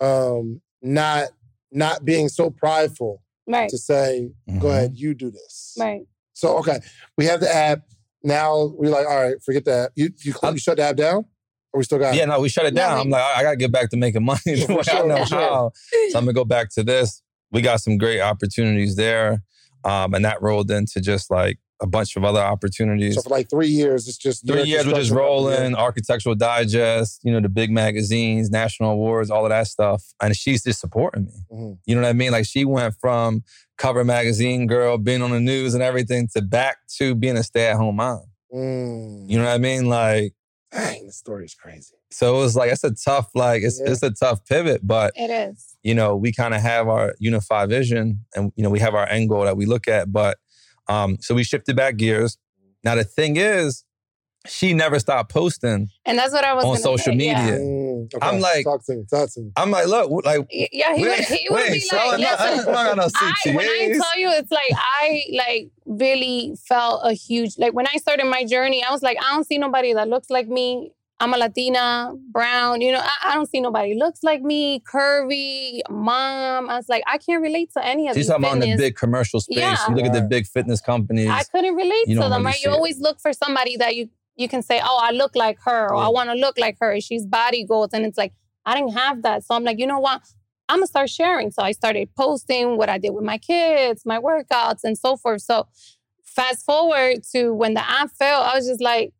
um not not being so prideful Right. to say, go ahead, you do this. Right. So okay, we have the app. Now we're like, all right, forget that. You you, cl- you shut the app down? Or we still got Yeah, it? no, we shut it down. we- I'm like, I, I gotta get back to making money. the I sure, know sure. how. So I'm gonna go back to this. We got some great opportunities there. Um, and that rolled into just like a bunch of other opportunities. So for like three years, it's just Three years we're just construction company. rolling, Architectural Digest, you know, the big magazines, national awards, all of that stuff. And she's just supporting me. Mhm. You know what I mean? Like she went from cover magazine girl, being on the news and everything, to back to being a stay-at-home mom. Mm. You know what I mean? Like, Dang, the story is crazy. so it was like it's a tough, like it's Yeah. it's a tough pivot, but It is. you know, we kind of have our unified vision and, you know, we have our end goal that we look at. But um, so we shifted back gears. Now, the thing is, she never stopped posting. And that's what I was On social say, yeah. media. Mm, okay. I'm like- talk to me, talk to me. I'm like, look, like, Yeah, he we would, he would ain't be selling like, nothing. listen, We don't got no I, when I tell you, it's like I like really felt a huge like when I started my journey, I was like, I don't see nobody that looks like me. I'm a Latina, brown, you know, I, I don't see nobody looks like me, curvy, mom. I was like, I can't relate to any of She's these talking about in the big commercial space. Yeah. You look at the big fitness companies. I couldn't relate You to them, right? see You it. always look for somebody that you you can say, "Oh, I look like her," or "I want to look like her." She's body goals, and it's like I didn't have that, so I'm like, you know what? I'm gonna start sharing. So I started posting what I did with my kids, my workouts, and so forth. So fast forward to when the app failed, I was just like,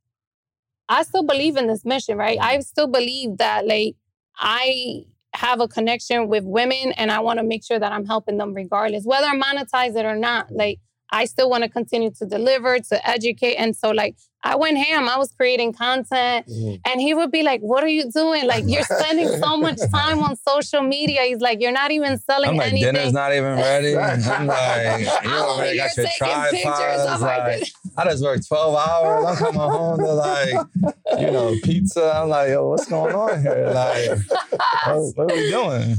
I still believe in this mission, right? I still believe that, like, I have a connection with women and I want to make sure that I'm helping them regardless, whether I monetize it or not. Like I still want to continue to deliver, to educate. And so like I went ham. I was creating content. Mhm. And he would be like, What are you doing? Like, you're spending so much time on social media. He's like, You're not even selling I'm like, anything. dinner's not even ready. I'm like, you I'm already over got here your taking pictures tripods. Like, I just worked 12 hours. I'm coming home to like, you know, pizza. I'm like, yo, what's going on here? Like, what, what are we doing?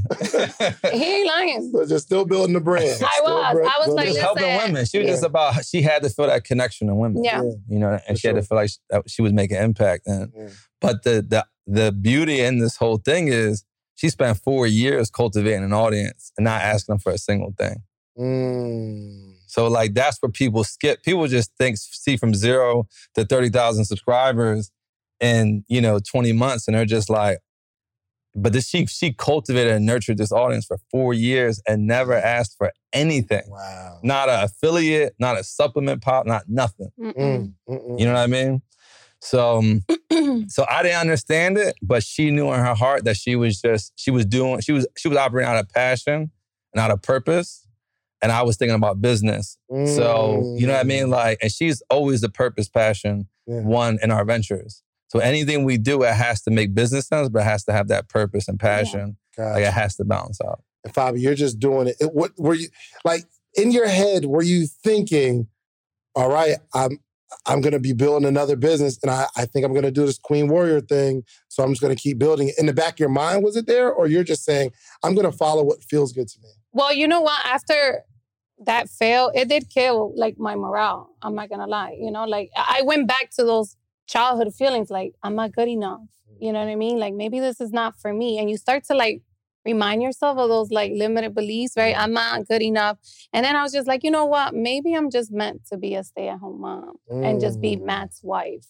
he ain't lying. So just still building the brand. I Still was. br- I was like, just helping women. She was Yeah. just about, she had to feel that connection to women. Yeah. You know, and she had sure. feel like she, she was making impact. And, Yeah. but the, the, the beauty in this whole thing is she spent four years cultivating an audience and not asking them for a single thing. Mm. So like that's where people skip. People just think see from zero to thirty thousand subscribers in you know twenty months, and they're just like. But this, she she cultivated and nurtured this audience for four years and never asked for anything. Wow. Not an affiliate, not a supplement pop, not nothing. Mm-mm. Mm, mm, mm. You know what I mean? So, um, so I didn't understand it, but she knew in her heart that she was just she was doing she was she was operating out of passion and out of purpose, and I was thinking about business. So you know what I mean? Like, and she's always the purpose, passion Yeah. one in our ventures. So anything we do, it has to make business sense, but it has to have that purpose and passion. Gotcha. Like it has to balance out. And Fabi, you're just doing it. it. What were you like in your head? Were you thinking, "All right, I'm I'm going to be building another business, and I, I think I'm going to do this Queen Warrior thing, so I'm just going to keep building it." In the back of your mind, was it there, or you're just saying, "I'm going to follow what feels good to me"? Well, you know what? After that fail, it did kill like my morale. I'm not gonna lie. You know, like I I went back to those childhood feelings like I'm not good enough. You know what I mean? Like maybe this is not for me. And you start to like remind yourself of those like limited beliefs, right? I'm not good enough. And then I was just like, you know what? Maybe I'm just meant to be a stay-at-home mom and just be Mm. Matt's wife.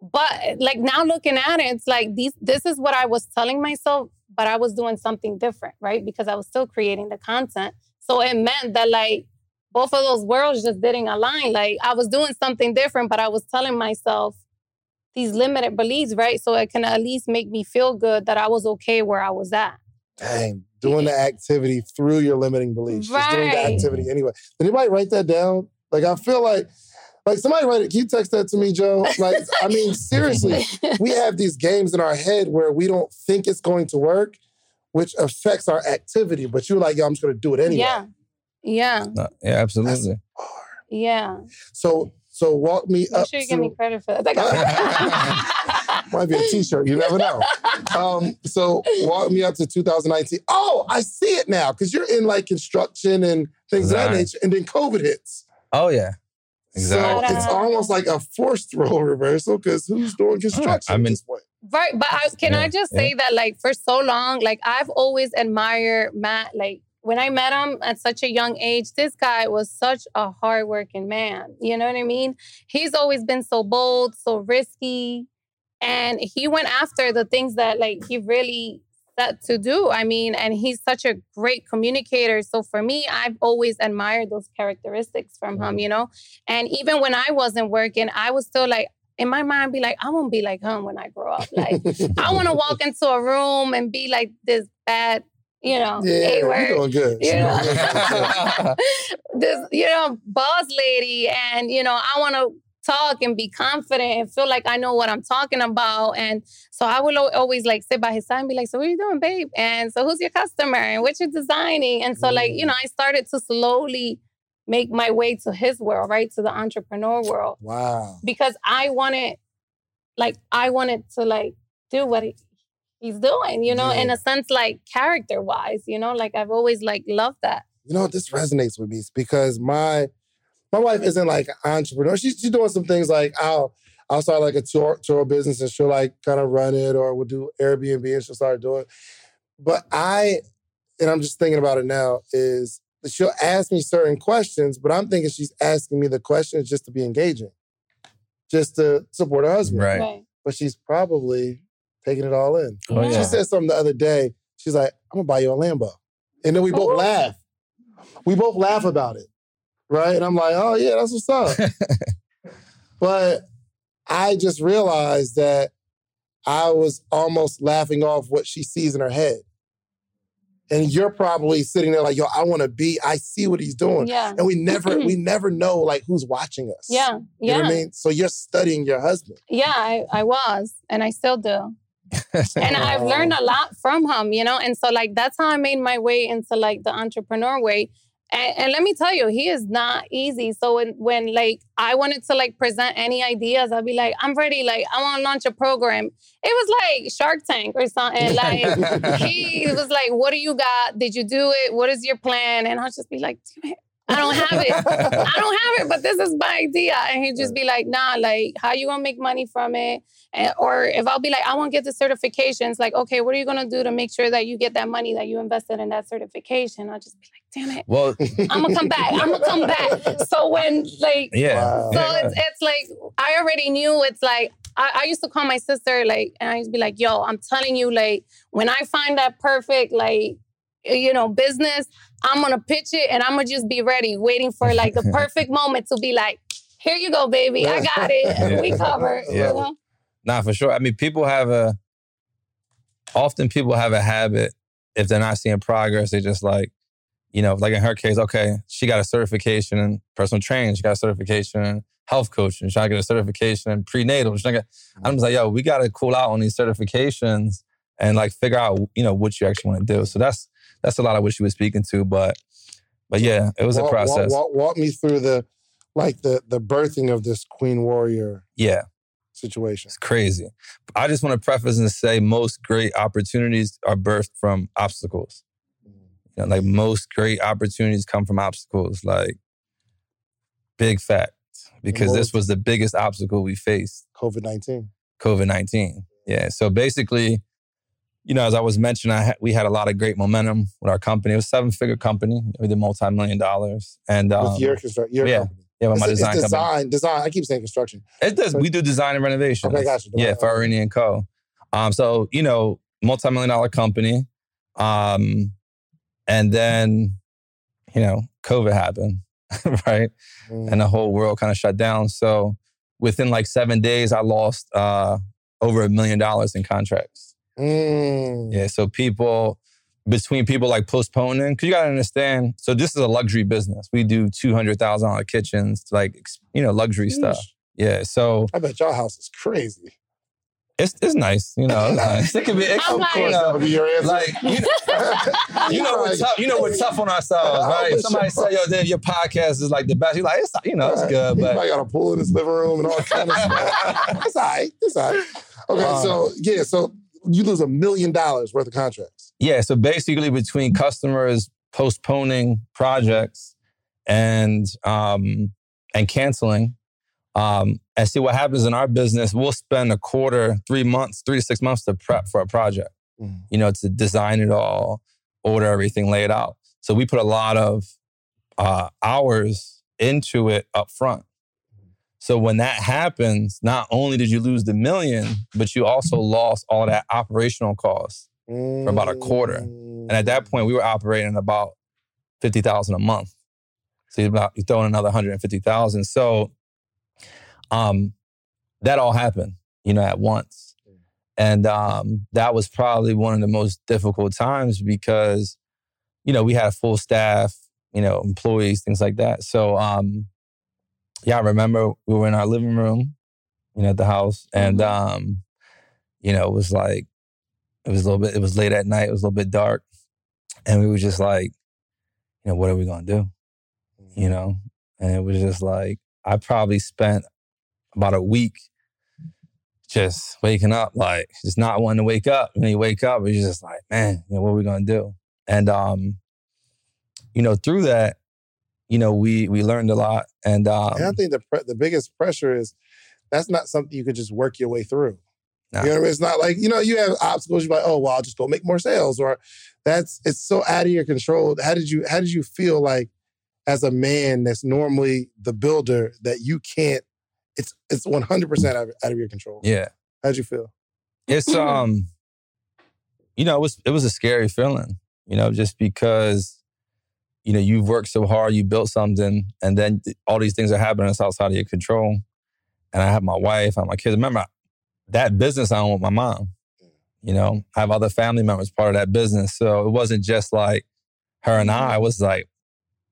But like now looking at it, it's like these this is what I was telling myself, but I was doing something different, right? Because I was still creating the content. So it meant that like both of those worlds just didn't align. Like I was doing something different, but I was telling myself these limited beliefs, right? So it can at least make me feel good that I was okay where I was at. Dang, doing the activity through your limiting beliefs, just doing the activity anyway. Did anybody write that down? Like, I feel like, like somebody write it. Can you text that to me, Joe? Like, I mean, seriously, we have these games in our head where we don't think it's going to work, which affects our activity. But you're like, yo, I'm just going to do it anyway. Yeah. Yeah. No, yeah, absolutely. Yeah. So, so walk me Make up. sure you to, give me credit for that. might be a T-shirt. You never know. Um, so walk me up to 2019. Oh, I see it now because you're in like construction and things of that nature, and then COVID hits. Oh yeah. Exactly. So it's almost like a forced role reversal because who's doing construction I mean- at this point? Right, but I, can I Yeah, just say that, like, for so long, like, I've always admired Matt. Like, when I met him at such a young age, this guy was such a hardworking man. You know what I mean? He's always been so bold, so risky, and he went after the things that, like, he really set to do. I mean, and he's such a great communicator. So for me, I've always admired those characteristics from him. Mm-hmm. You know, and even when I wasn't working, I was still like in my mind be like, I won't be like him when I grow up. Like, I want to walk into a room and be like this bad, you know, yeah, you're doing good. You know? this, you know, boss lady. And, you know, I want to talk and be confident and feel like I know what I'm talking about. And so I will always like sit by his side and be like, so what are you doing, babe? And so who's your customer? And what you designing? And so like, you know, I started to slowly make my way to his world, right? To the entrepreneur world Wow. because I wanted, like, I wanted to like do what he, he's doing, you know, in a sense, like character wise, you know, like I've always like loved that. You know? This resonates with me because my my wife isn't like an entrepreneur. She's, she's doing some things like I'll I'll start like a tour tour business and she'll like kind of run it or we'll do Airbnb and she'll start doing. it. But I and I'm just thinking about it now is that she'll ask me certain questions, but I'm thinking she's asking me the questions just to be engaging, just to support her husband. right. Right. But she's probably taking it all in. Oh, Yeah. She yeah. said something the other day. She's like, I'm gonna buy you a Lambo. And then we both Ooh. laugh. We both laugh about it. Right. And I'm like, oh yeah, that's what's up. but I just realized that I was almost laughing off what she sees in her head. and you're probably sitting there like, yo, I want to be. I see what he's doing, Yeah. and we never we never know like who's watching us. Yeah. You Yeah. know what I mean? So you're studying your husband. Yeah, I, I was, and I still do. And I've learned a oh. lot from him, you know. And so, like, that's how I made my way into like the entrepreneur way. And, and let me tell you, he is not easy. So when, when like I wanted to like present any ideas, I'd be like, I'm ready. Like, I want to launch a program. It was like Shark Tank or something. Like he was like, "What do you got? Did you do it? What is your plan?" And I'll just be like, "Damn it, I don't have it. I don't have it, but this is my idea. And he'd just be like, nah, like, how you gonna make money from it? And, or if I'll be like, I want to get the certifications, like, okay, what are you gonna do to make sure that you get that money that you invested in that certification? I'll just be like, damn it, Well, I'm gonna come back. I'm gonna come back. So when like yeah. So yeah. it's it's like I already knew it's like I, I used to call my sister like and I used to be like, yo, I'm telling you, like, when I find that perfect, like, you know, business, I'm gonna pitch it and I'm gonna just be ready, waiting for like the perfect moment to be like, here you go, baby. I got it. Yeah. We covered. Yeah. You know? Nah, for sure. I mean, people have a often people have a habit if they're not seeing progress, they just like, you know, like in her case, okay, she got a certification in personal training, she got a certification in health coaching, she's trying to get a certification in prenatal. She's trying to I'm just like, yo, we gotta cool out on these certifications and like figure out, you know, what you actually want to do. So that's that's a lot of what she was speaking to. But but yeah, it was a Walk- walk- process. Walk, walk me through the like the the birthing of this Queen Warrior Yeah. situation. It's crazy. I just want to preface and say most great opportunities are birthed from obstacles. Mm. You know, like most great opportunities come from obstacles, like big fact. Because this was the biggest obstacle we faced, COVID nineteen. COVID 19. Yeah. So basically, you know, as I was mentioning, I ha- we had a lot of great momentum with our company. It was a seven figure company. We did multi million dollars. And um, with your construct your yeah, company. yeah, with my It's- design it's company. design, design. I keep saying construction. It does. We do design and renovation. Okay, gotcha. Yeah, Okay. Ferrarini and Co. Um, so you know, multi-million dollar company. Um, and then, you know, COVID happened, right? Mm. And the whole world kind of shut down. So within like seven days, I lost uh over a million dollars in contracts. Mm. Yeah. So people between people like postponing, because you gotta understand. So this is a luxury business. We do two hundred thousand dollar kitchens, like you know, luxury stuff. Yeah. So I bet your house is crazy. it's it's nice, you know. Nice. It can be. It, I'm of like- course, that would be your answer. like you know, you know we're tough. You know we're tough on ourselves, right? For Somebody sure. say, "Yo, Dave, your podcast is like the best." You're like, "It's you know, it's good," but I got a pool in his living room and all kind of stuff. It's all right. It's all right. Okay, Um, so yeah, so you lose a million dollars worth of contracts. yeah. So basically, between customers postponing projects and um and canceling. Um, and see what happens in our business. We'll spend a quarter, three months, three to six months to prep for a project. Mm. you know, to design it all, order everything, lay it out. So we put a lot of uh, hours into it up front. So when that happens, not only did you lose the million, but you also lost all that operational costs. For about a quarter. And at that point, we were operating about fifty thousand a month. So you about you throw in another hundred and fifty thousand. So, um, that all happened, you know, at once, and um, that was probably one of the most difficult times because, you know, we had a full staff, you know, employees, things like that. So, um, yeah, I remember we were in our living room, you know, at the house, and um, you know, it was like it was a little bit. It was late at night. It was a little bit dark, and we were just like, you know, what are we gonna do? You know, and it was just like I probably spent about a week just waking up, like just not wanting to wake up. And then you wake up, and you're just like, man, you know, what are we gonna do? And um, you know, through that, you know, we we learned a lot, and um, And I think the pre- the biggest pressure is that's not something you could just work your way through. Nah. You know what I mean? It's not like, you know, you have obstacles, you're like, oh well, I'll just go make more sales. Or that's it's so out of your control. How did you how did you feel like as a man that's normally the builder that you can't it's it's 100 percent out of your control. yeah. How'd you feel? It's um, you know, it was it was a scary feeling, you know, just because, you know, you've worked so hard, you built something, and then all these things are happening that's outside of your control. And I have my wife, I have my kids. Remember, that business I own with my mom. Mm. You know, I have other family members part of that business. So it wasn't just like her and I, it was like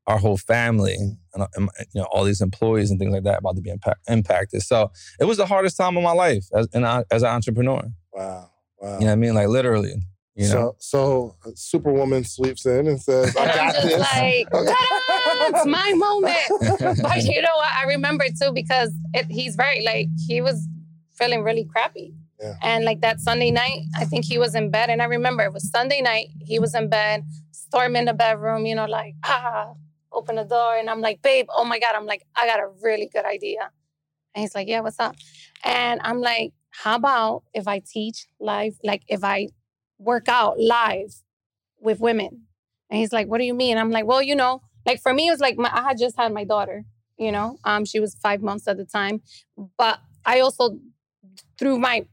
our whole family mm. and, and, you know all these employees and things like that about to be impact, impacted. So it was the hardest time of my life as an, as an entrepreneur. Wow. Wow. You know what I mean? Like literally. You know? So, so Superwoman sweeps in and says, "I got I'm this." like, it's my moment. but you know what? I remember too because it, he's very like he was feeling really crappy. Yeah. And like that Sunday night, I think he was in bed, and I remember it was Sunday night. He was in bed, storm in the bedroom, you know, like ah, open the door, and I'm like, babe, oh my god, I'm like, I got a really good idea. And he's like, yeah, what's up? And I'm like, how about if I teach live, like if I work out live with women? And he's like, what do you mean? I'm like, well, you know, like for me, it was like my, I had just had my daughter, you know, um, she was five months at the time, but I also through my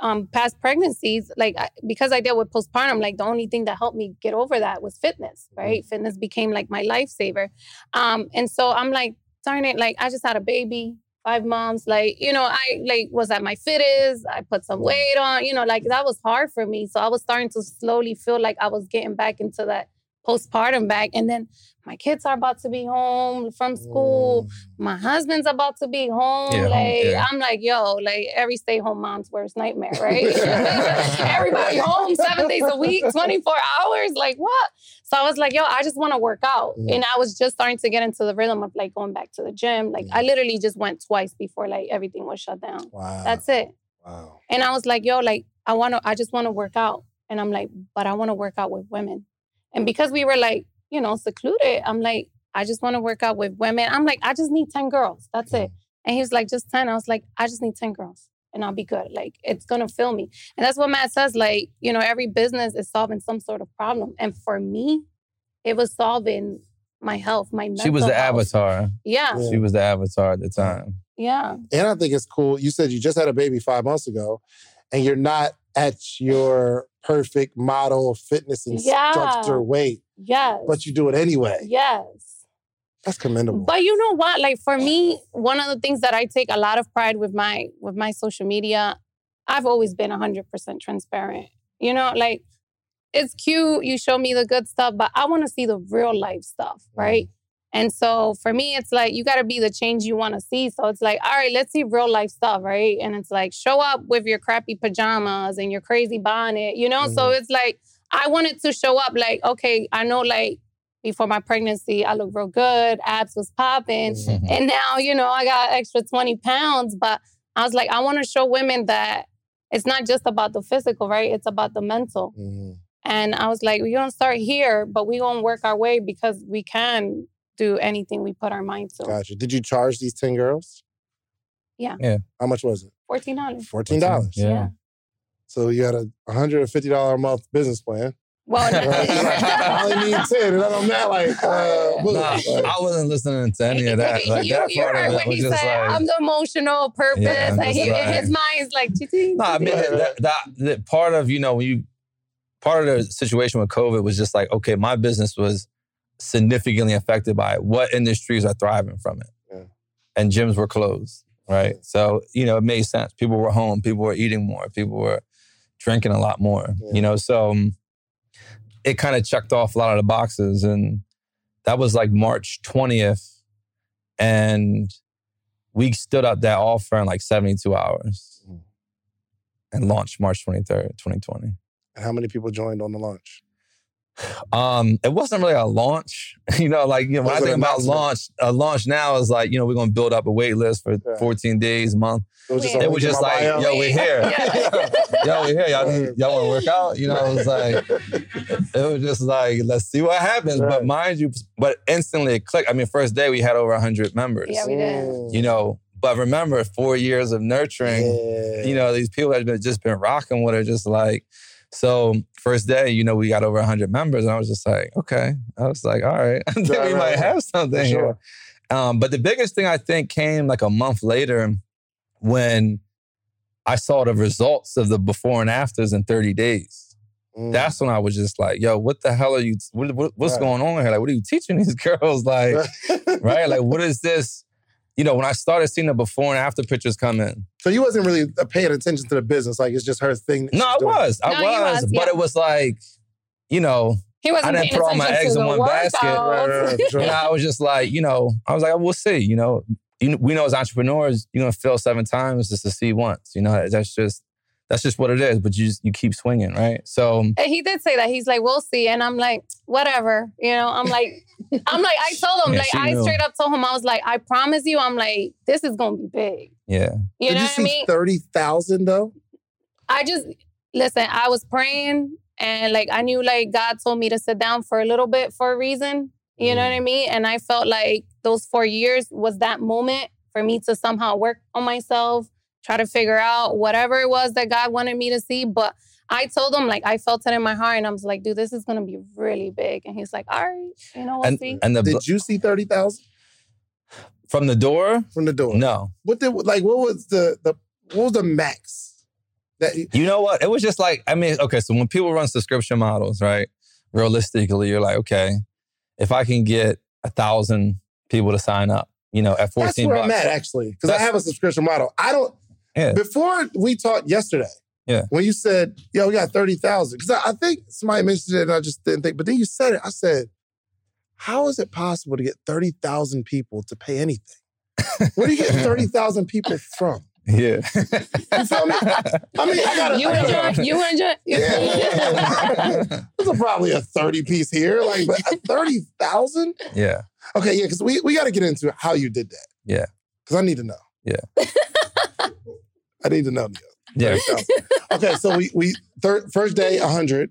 um past pregnancies, like I, because I dealt with postpartum, like the only thing that helped me get over that was fitness, right? Fitness became like my lifesaver. Um, and so I'm like, darn it, like I just had a baby, five months, like, you know, I like was at my fittest, I put some weight on, you know, like that was hard for me. So I was starting to slowly feel like I was getting back into that postpartum bag. And then my kids are about to be home from school. My husband's about to be home. Yeah, like yeah. I'm like, yo, like every stay home mom's worst nightmare, right? Everybody home seven days a week, 24 hours. Like what? So I was like, yo, I just want to work out. Mm. And I was just starting to get into the rhythm of like going back to the gym. Like I literally just went twice before like everything was shut down. Wow. That's it. wow. And I was like, yo, like, I want to, I just want to work out. And I'm like, but I want to work out with women. And because we were like, you know, secluded, I'm like, I just want to work out with women. I'm like, I just need 10 girls. That's it. And he was like, just 10. I was like, I just need 10 girls and I'll be good. Like, it's going to fill me. And that's what Matt says. Like, you know, every business is solving some sort of problem. And for me, it was solving my health, my mental She was the health. avatar. Yeah. Yeah. She was the avatar at the time. Yeah. And I think it's cool. You said you just had a baby five months ago, and you're not at your perfect model fitness Yeah. instructor weight, Yes. but you do it anyway. yes. That's commendable. But you know what? Like for me, one of the things that I take a lot of pride with my with my social media, I've always been 100% transparent. You know, like it's cute you show me the good stuff, but I want to see the real life stuff, right? Mm-hmm. And so for me, it's like you got to be the change you want to see. So it's like, all right, let's see real life stuff, right? And it's like show up with your crappy pajamas and your crazy bonnet, you know? So it's like I wanted to show up like, okay, I know like before my pregnancy, I look real good, abs was popping. And now, you know, I got extra 20 pounds, but I was like, I want to show women that it's not just about the physical, right? It's about the mental. Mhm. And I was like, we're going to start here, but we're going to work our way because we can do anything we put our mind to. Gotcha. Did you charge these 10 girls? Yeah. Yeah. How much was it? $14. $14. Yeah. Yeah. So you had a $150 a month business plan. Well, I only need 10, and I'm not like, uh. Nah, Like, I wasn't listening to any of that. Like you, that you part heard of it when was he just said, like, I'm the emotional purpose. Yeah, and he, in his mind is like, "Chee-chee, No, I mean that, that, that part of you know when you part of the situation with COVID was just like okay, my business was significantly affected by it. What industries are thriving from it? Yeah. And gyms were closed, right? So you know it made sense. People were home. People were eating more. People were drinking a lot more. Yeah. You know, so um, it kind of checked off a lot of the boxes, and that was like March twentieth, and we stood up that offer in like seventy two hours Mhm. and launched March 23rd, 2020. and how many people joined on the launch? Um, it wasn't really a launch, you know, like you know, when I think about launch, a launch now is like, you know, we're gonna build up a wait list for Yeah. 14 days, a month. It was just, It was just like, bio. yo, we're here. Yeah. yo, we're here. Y'all, need, y'all wanna work out? You know, it was like, it was just like, let's see what happens. Right. But mind you, but instantly it clicked. I mean, first day we had over 100 members, Yeah, we did. Mm. you know, but remember, four years of nurturing, Yeah. you know, these people that have been, just been rocking with it, just like, so first day, you know, we got over 100 members, and I was just like, okay. I was like, all right, I think Right, we might right. have something For here. Um, but the biggest thing I think came like a month later when I saw the results of the before and afters in 30 days. Mm. That's when I was just like, yo, what the hell are you, what, what- what's Right. going on here? Like, what are you teaching these girls? Like, right? Like, what is this? You know, when I started seeing the before and after pictures come in, So you wasn't really uh, paying attention to the business. Like it's just her thing. no, she's I was, I No, you was, was, but yeah. it was like, you know, He wasn't I didn't paying put all my attention eggs to in the one basket. Right, right, right, for sure. you I was just like, you know, I was like, we'll see. You know, you, we know as entrepreneurs, you're gonna fail seven times just to see once. You know, that's just that's just what it is. But you just you keep swinging, right? So And he did say that. He's like, we'll see. And I'm like, whatever. You know, I'm like, I'm like, I told him, Yeah, like, I knew. straight up told him, I was like, I promise you, I'm like, this is gonna be big. yeah, You Did know you what see I mean? thirty thousand though? I just listen, I was praying and like I knew like God told me to sit down for a little bit for a reason. You know what I mm. mean? And I felt like those four years was that moment for me to somehow work on myself, try to figure out whatever it was that God wanted me to see. But I told him like I felt it in my heart and I was like, dude, this is gonna be really big. And he's like, all right, you know, we'll and see. and the Did you see thirty thousand from the door, from the door? no. What did like? What was the the what was the max? That You know what? It was just like, I mean, okay, so when people run subscription models, right? Realistically, you're like, okay, if I can get a thousand people to sign up, you know, at 14 that's where bucks. I'm at actually because I have a subscription model. I don't. Yeah. Before we talked yesterday, Yeah. when you said, "Yo, we got thirty thousand, because I, I think somebody mentioned it and I just didn't think. But then you said it. I said, "How is it possible to get thirty thousand people to pay anything? Where do you get thirty thousand people from? Yeah. You feel me? I mean, I gotta. You enjoy, you enjoy. Yeah. There's a, probably a 30 piece here. Like, but 30,000? yeah. Okay, yeah, because we, we got to get into how you did that. Yeah. Because I need to know. Yeah. I need to know. Yeah. okay, so we, we third, first day, 100.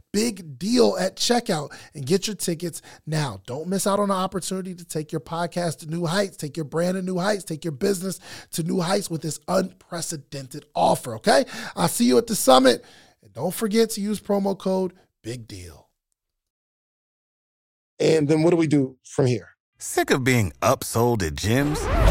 big deal at checkout and get your tickets now. Don't miss out on the opportunity to take your podcast to new heights, take your brand to new heights, take your business to new heights with this unprecedented offer, okay? I'll see you at the summit. And don't forget to use promo code big deal. And then what do we do from here? Sick of being upsold at gyms?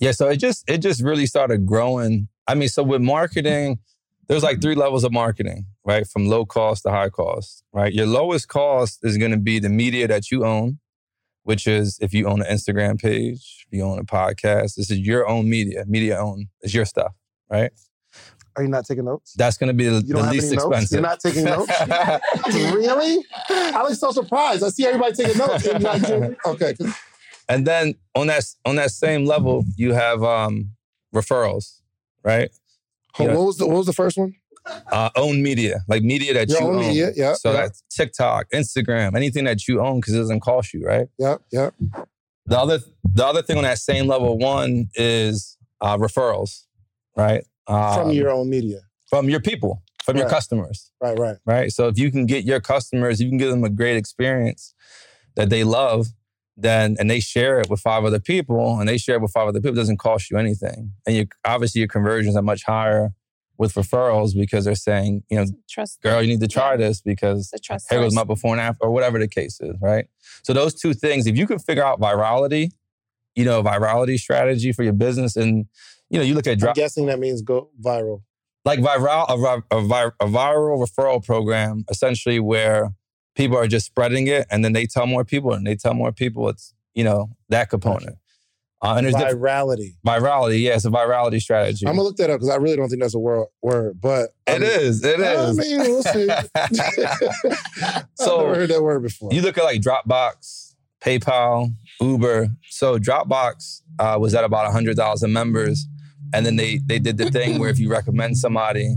Yeah, so it just it just really started growing. I mean, so with marketing, there's like three levels of marketing, right? From low cost to high cost, right? Your lowest cost is going to be the media that you own, which is if you own an Instagram page, if you own a podcast, this is your own media, media owned. It's your stuff, right? Are you not taking notes? That's going to be the, You don't the have least any notes? expensive. You're not taking notes? really? I was so surprised. I see everybody taking notes. and you're not doing- okay. And then on that on that same level, you have um, referrals, right? Yeah. What was the What was the first one? Uh, own media, like media that Your you own own. media, yeah, So yeah. that's TikTok, Instagram, anything that you own because it doesn't cost you, right? Yep. Yep. The other the other thing on that same level one is uh, referrals, right? Um, From your own media. from your people, from your customers, Right. Right. right? So if you can get your customers, you can give them a great experience that they love, then and they share it with five other people, and they share it with five other people, it doesn't cost you anything, and you obviously your conversions are much higher with referrals because they're saying, you know, Trust. girl, you need to try this because The trust. here goes first. my before and after, or whatever the case is, right? So those two things, if you can figure out virality, you know, virality strategy for your business, and you know, you look at I'm guessing that means go viral. like viral a, a, a viral referral program, essentially where people are just spreading it, and then they tell more people, and they tell more people. It's you know that component. Uh, and there's Virality. virality. Yeah, it's a virality strategy. I'm gonna look that up because I really don't think that's a word. Word, but it is. It I is. mean, we'll see. So- I've never heard that word before. You look at like Dropbox, PayPal, Uber. So Dropbox uh, was at about 100,000 members. And then they, they did the thing where if you recommend somebody,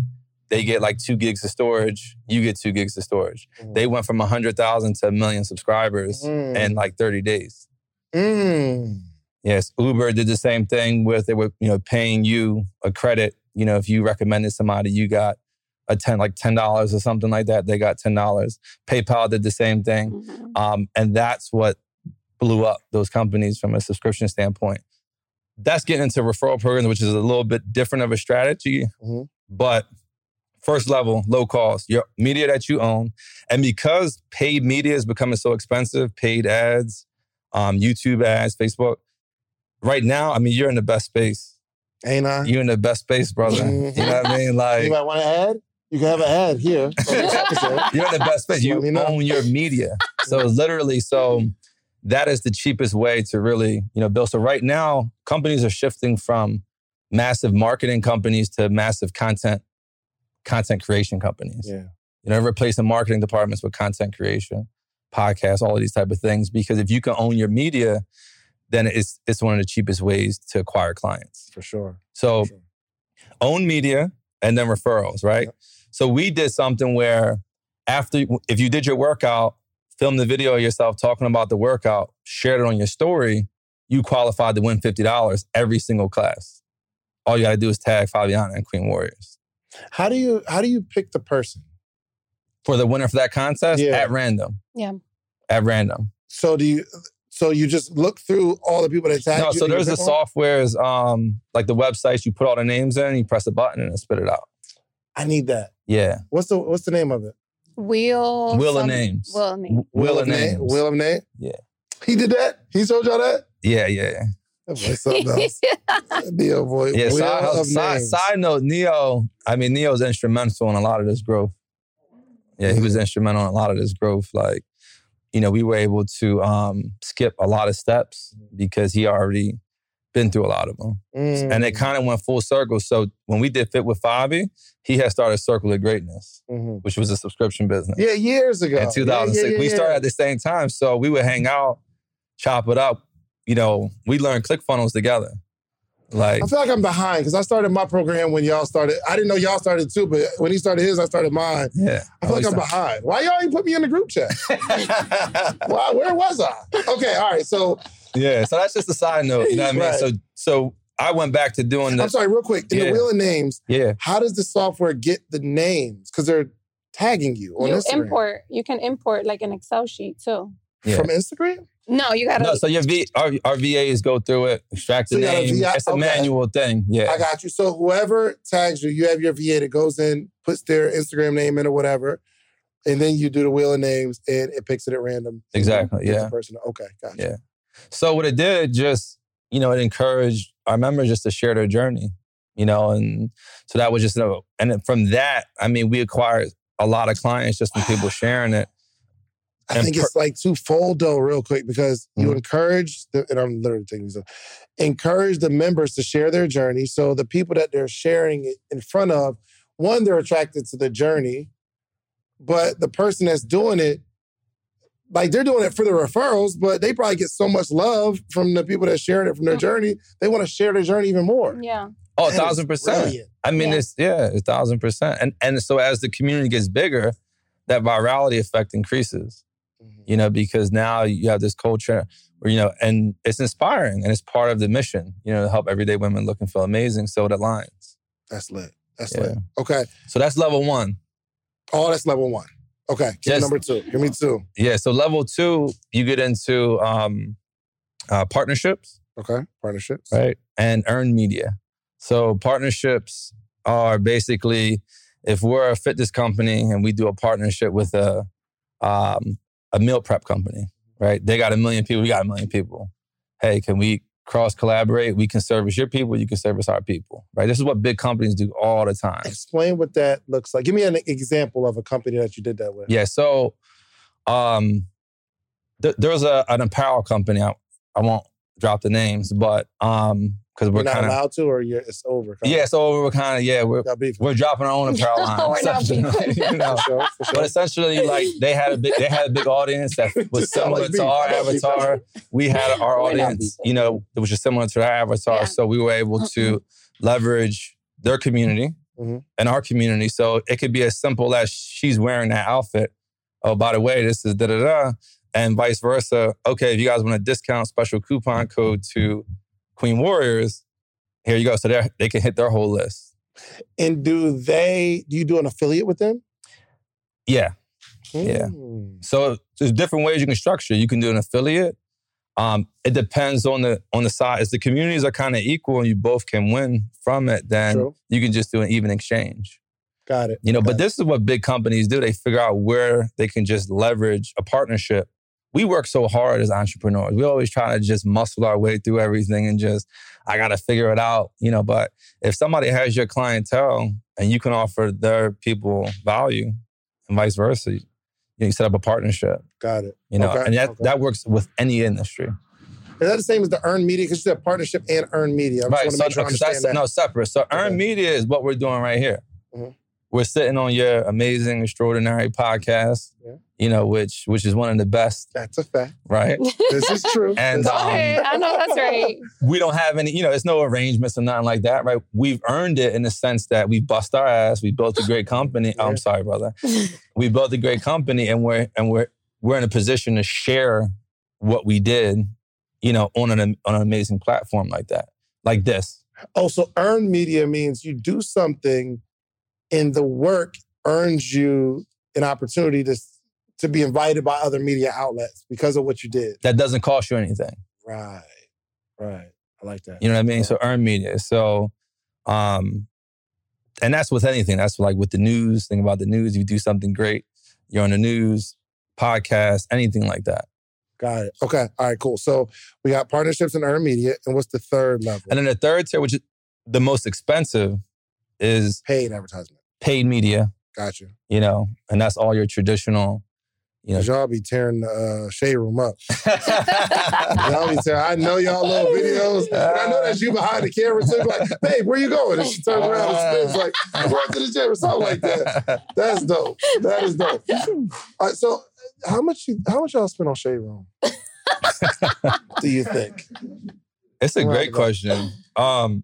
they get like two gigs of storage, you get two gigs of storage. Mhm. They went from 100,000 to a million subscribers Mm. in like 30 days. Mm. Yes, Uber did the same thing with they were, you know, paying you a credit. You know, if you recommended somebody, you got a 10, like $10 or something like that. They got $10. PayPal did the same thing. Mhm. Um, and that's what blew up those companies from a subscription standpoint. That's getting into referral programs, which is a little bit different of a strategy. Mhm. But first level, low cost, your media that you own. And because paid media is becoming so expensive, paid ads, um, YouTube ads, Facebook, right now, I mean, you're in the best space. Ain't I? You're in the best space, brother. You know what I mean? Like, Anybody want to add? You can have an ad here. on this episode. You're in the best space. You know. own your media. So literally, so that is the cheapest way to really, you know, build. So right now, companies are shifting from massive marketing companies to massive content, content creation companies. Yeah. You know, replacing marketing departments with content creation, podcasts, all of these type of things. Because if you can own your media, then it's it's one of the cheapest ways to acquire clients. For sure. So For sure. own media and then referrals, right? Yep. So we did something where after if you did your workout, film the video of yourself talking about the workout, shared it on your story, you qualified to win $50 every single class. All you gotta do is tag Fabiana and Queen Warriors. How do you how do you pick the person? For the winner for that contest Yeah. at random. Yeah. At random. So do you so you just look through all the people that tag No, you? so there's the pick one? softwares, um, like the websites, you put all the names in, you press a button and it spit it out. I need that. Yeah. What's the what's the name of it? Wheel. Wheel of names. Wheel of names. Wheel of names. Wheel of name? Yeah. He did that? He told y'all that? Yeah, yeah, yeah. That boy something else. Neo boy. Yeah, side, of side, side note, Neo, I mean, Neo's instrumental in a lot of this growth. Yeah, he was instrumental in a lot of this growth. Like, you know, we were able to um, skip a lot of steps because he already been through a lot of them. Mm. And it kind of went full circle. So when we did Fit with Fabi, he had started Circle of Greatness, Mhm. which was a subscription business. Yeah, years ago. in 2006. Yeah, yeah, we started at the same time. So we would hang out, chop it up. You know, we learned ClickFunnels together. Like, I feel like I'm behind because I started my program when y'all started. I didn't know y'all started too, but when he started his, I started mine. yeah. I feel like I'm behind. Why y'all even put me in the group chat? Why? Where was I? Okay, all right. So yeah. So that's just a side note. You know what I mean? Right. So, so I went back to doing The, I'm sorry, real quick. In the wheel of names, yeah. how does the software get the names? Because they're tagging you on you Instagram import. You can import like an Excel sheet too. Yeah. from Instagram. No, you gotta. No, so your V, our, our VAs go through it, extract the So you a name. VA It's a okay. manual thing. Yeah. I got you. So whoever tags you, you have your VA that goes in, puts their Instagram name in or whatever, and then you do the wheel of names and it picks it at random. Exactly, Gets the yeah. person. Okay, gotcha. Yeah. So what it did, just you know, it encouraged our members just to share their journey, you know, and so that was just you know, and from that, I mean, we acquired a lot of clients just from people sharing it. I And think per- it's like twofold though, real quick, because you Mhm. encourage the, and I'm literally taking these, up, encourage the members to share their journey. So the people that they're sharing it in front of, one, they're attracted to the journey, but the person that's doing it, like they're doing it for the referrals, but they probably get so much love from the people that sharing it from their Mm. journey, they want to share their journey even more. yeah. Oh, a thousand percent. brilliant. I mean, Yeah. it's yeah, a thousand percent. And and so as the community gets bigger, that virality effect increases. You know, because now you have this culture where you know, and it's inspiring, and it's part of the mission. You know, to help everyday women look and feel amazing. So it aligns. That's lit. That's Yeah. lit. Okay. So that's level one. Oh, that's level one. Okay. Give Yes. number two. Give me two. Yeah. So level two, you get into um, uh, partnerships, Okay. Partnerships. right, and earned media. So partnerships are basically if we're a fitness company and we do a partnership with a um, a meal prep company, right? They got a million people. We got a million people. Hey, can we cross collaborate? We can service your people. You can service our people, right? This is what big companies do all the time. Explain what that looks like. Give me an example of a company that you did that with. Yeah. So, um, th- there was a an apparel company. I, I won't drop the names, but um, because we're You're not kind of allowed to, or you're, it's over. yeah. So we're kind of yeah. We're Got beef. we're dropping our own apparel line. We're not essentially, beefing. you know. For sure, for sure. But essentially, like they had a big, they had a big audience that was similar like to beef. our I don't beef. avatar. We had our audience, you know, that was just similar to our avatar. Yeah. So we were able to leverage their community Mhm. and our community. So it could be as simple as she's wearing that outfit. Oh, by the way, this is da da da, and vice versa. Okay, if you guys want a discount, special coupon code to Queen Warriors, here you go. So they they can hit their whole list. and do they? Do you do an affiliate with them? Yeah. Yeah. Hmm. So there's different ways you can structure. You can do an affiliate. Um, it depends on the on the side. If the communities are kind of equal and you both can win from it, then True. you can just do an even exchange. Got it. You know, but Okay. this is what big companies do. They figure out where they can just leverage a partnership. We work so hard as entrepreneurs. We always try to just muscle our way through everything and just, I got to figure it out, you know. But if somebody has your clientele and you can offer their people value and vice versa, you, you set up a partnership, Got it. you know, Okay, and that, okay. that works with any industry. Is that the same as the earned media? Because you said partnership and earned media. I right. So, make sure I understand that. no separate. So earned Okay. media is what we're doing right here. Mhm. We're sitting on your amazing, extraordinary podcast, Yeah. you know, which which is one of the best, That's a fact. right? This is true. And, This um, Okay, I know that's right. we don't have any, you know, it's no arrangements or nothing like that, right? We've earned it in the sense that we bust our ass, we built a great company. Oh, Yeah. I'm sorry, brother. we built a great company and we're and we're we're in a position to share what we did, you know, on an on an amazing platform like that. Like this. oh, so earned media means you do something, and the work earns you an opportunity to to be invited by other media outlets because of what you did. That doesn't cost you anything. Right. Right. I like that. You know what I mean? So earn media. So um and that's with anything. That's like with the news. Think about the news. You do something great, you're on the news, podcast, anything like that. Got it. Okay. All right. Cool. So we got partnerships and earned media, and what's the third level? And then the third tier, which is the most expensive, is paid advertisement. Paid media, Gotcha. you. you know, and that's all your traditional, You know, Y'all be tearing the uh, shade room up. y'all be tearing. I know y'all little videos. And I know that's you behind the camera too. Like, babe, where you going? And she turns around and spins like, I'm going to the gym or something like that. That's dope. That is dope. All right, so how much you how much y'all spend on shade room? Do you think? It's a great question. Um,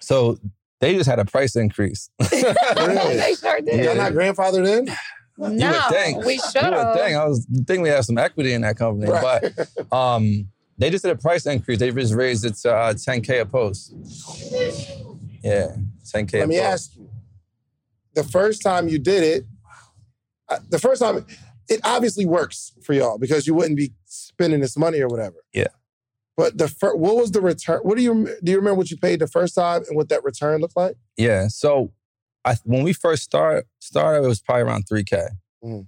so they just had a price increase. Really? they sure did. Y'all not grandfathered in? No, you would think. we You should would have. think. I was think we have some equity in that company, Right. but um, they just did a price increase. They just raised it to uh, 10k a post. Yeah, 10k. Let a me post. ask you. The first time you did it, uh, the first time it obviously works for y'all because you wouldn't be spending this money or whatever. Yeah. But the fir- what was the return? What do you do? You remember what you paid the first time and what that return looked like? Yeah. So I when we first started started, it was probably around 3k. Mhm.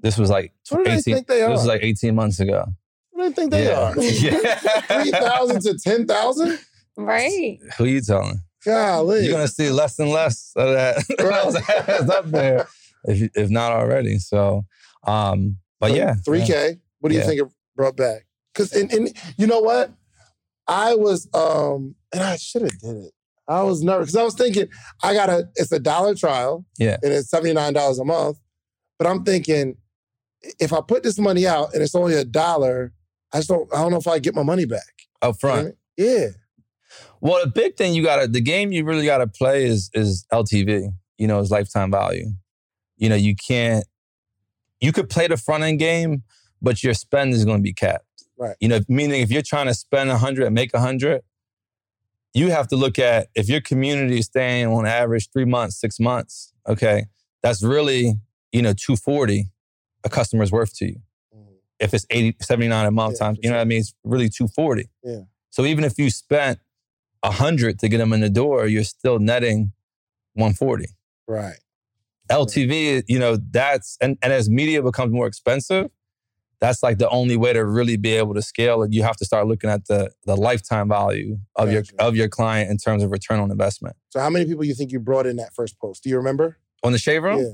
This was like What do they 18. think they are? This was like 18 months ago. What do you think they yeah. are? yeah. Three thousand to ten thousand? Right. Who you telling? Golly. You're gonna see less and less of that. Right. It's up there, if if not already. So, um, but yeah, three K. What do you Yeah. think it brought back? Because and, and you know what, I was um and I should have did it. I was nervous because I was thinking I gotta. It's a dollar trial. Yeah. and it's seventy nine dollars a month. But I'm thinking if I put this money out and it's only a dollar, I just don't. I don't know if I get my money back. up front. Yeah. Well, the big thing you gotta, the game you really gotta play is is LTV. You know, is lifetime value. You know, you can't. You could play the front end game, but your spend is going to be capped. Right. You know, meaning if you're trying to spend a hundred and make a hundred, you have to look at if your community is staying on average three months, six months. Okay, that's really you know two forty a customer's worth to you. Mm-hmm. If it's 80, 79 a month Yeah, times, you know what I mean? It's really 240. Yeah. So even if you spent a hundred to get them in the door, you're still netting 140. Right. LTV, you know, that's and, and as media becomes more expensive, that's like the only way to really be able to scale it. You have to start looking at the the lifetime value of Gotcha. your of your client in terms of return on investment. So how many people you think you brought in that first post? Do you remember? On the Shade Room, Yeah.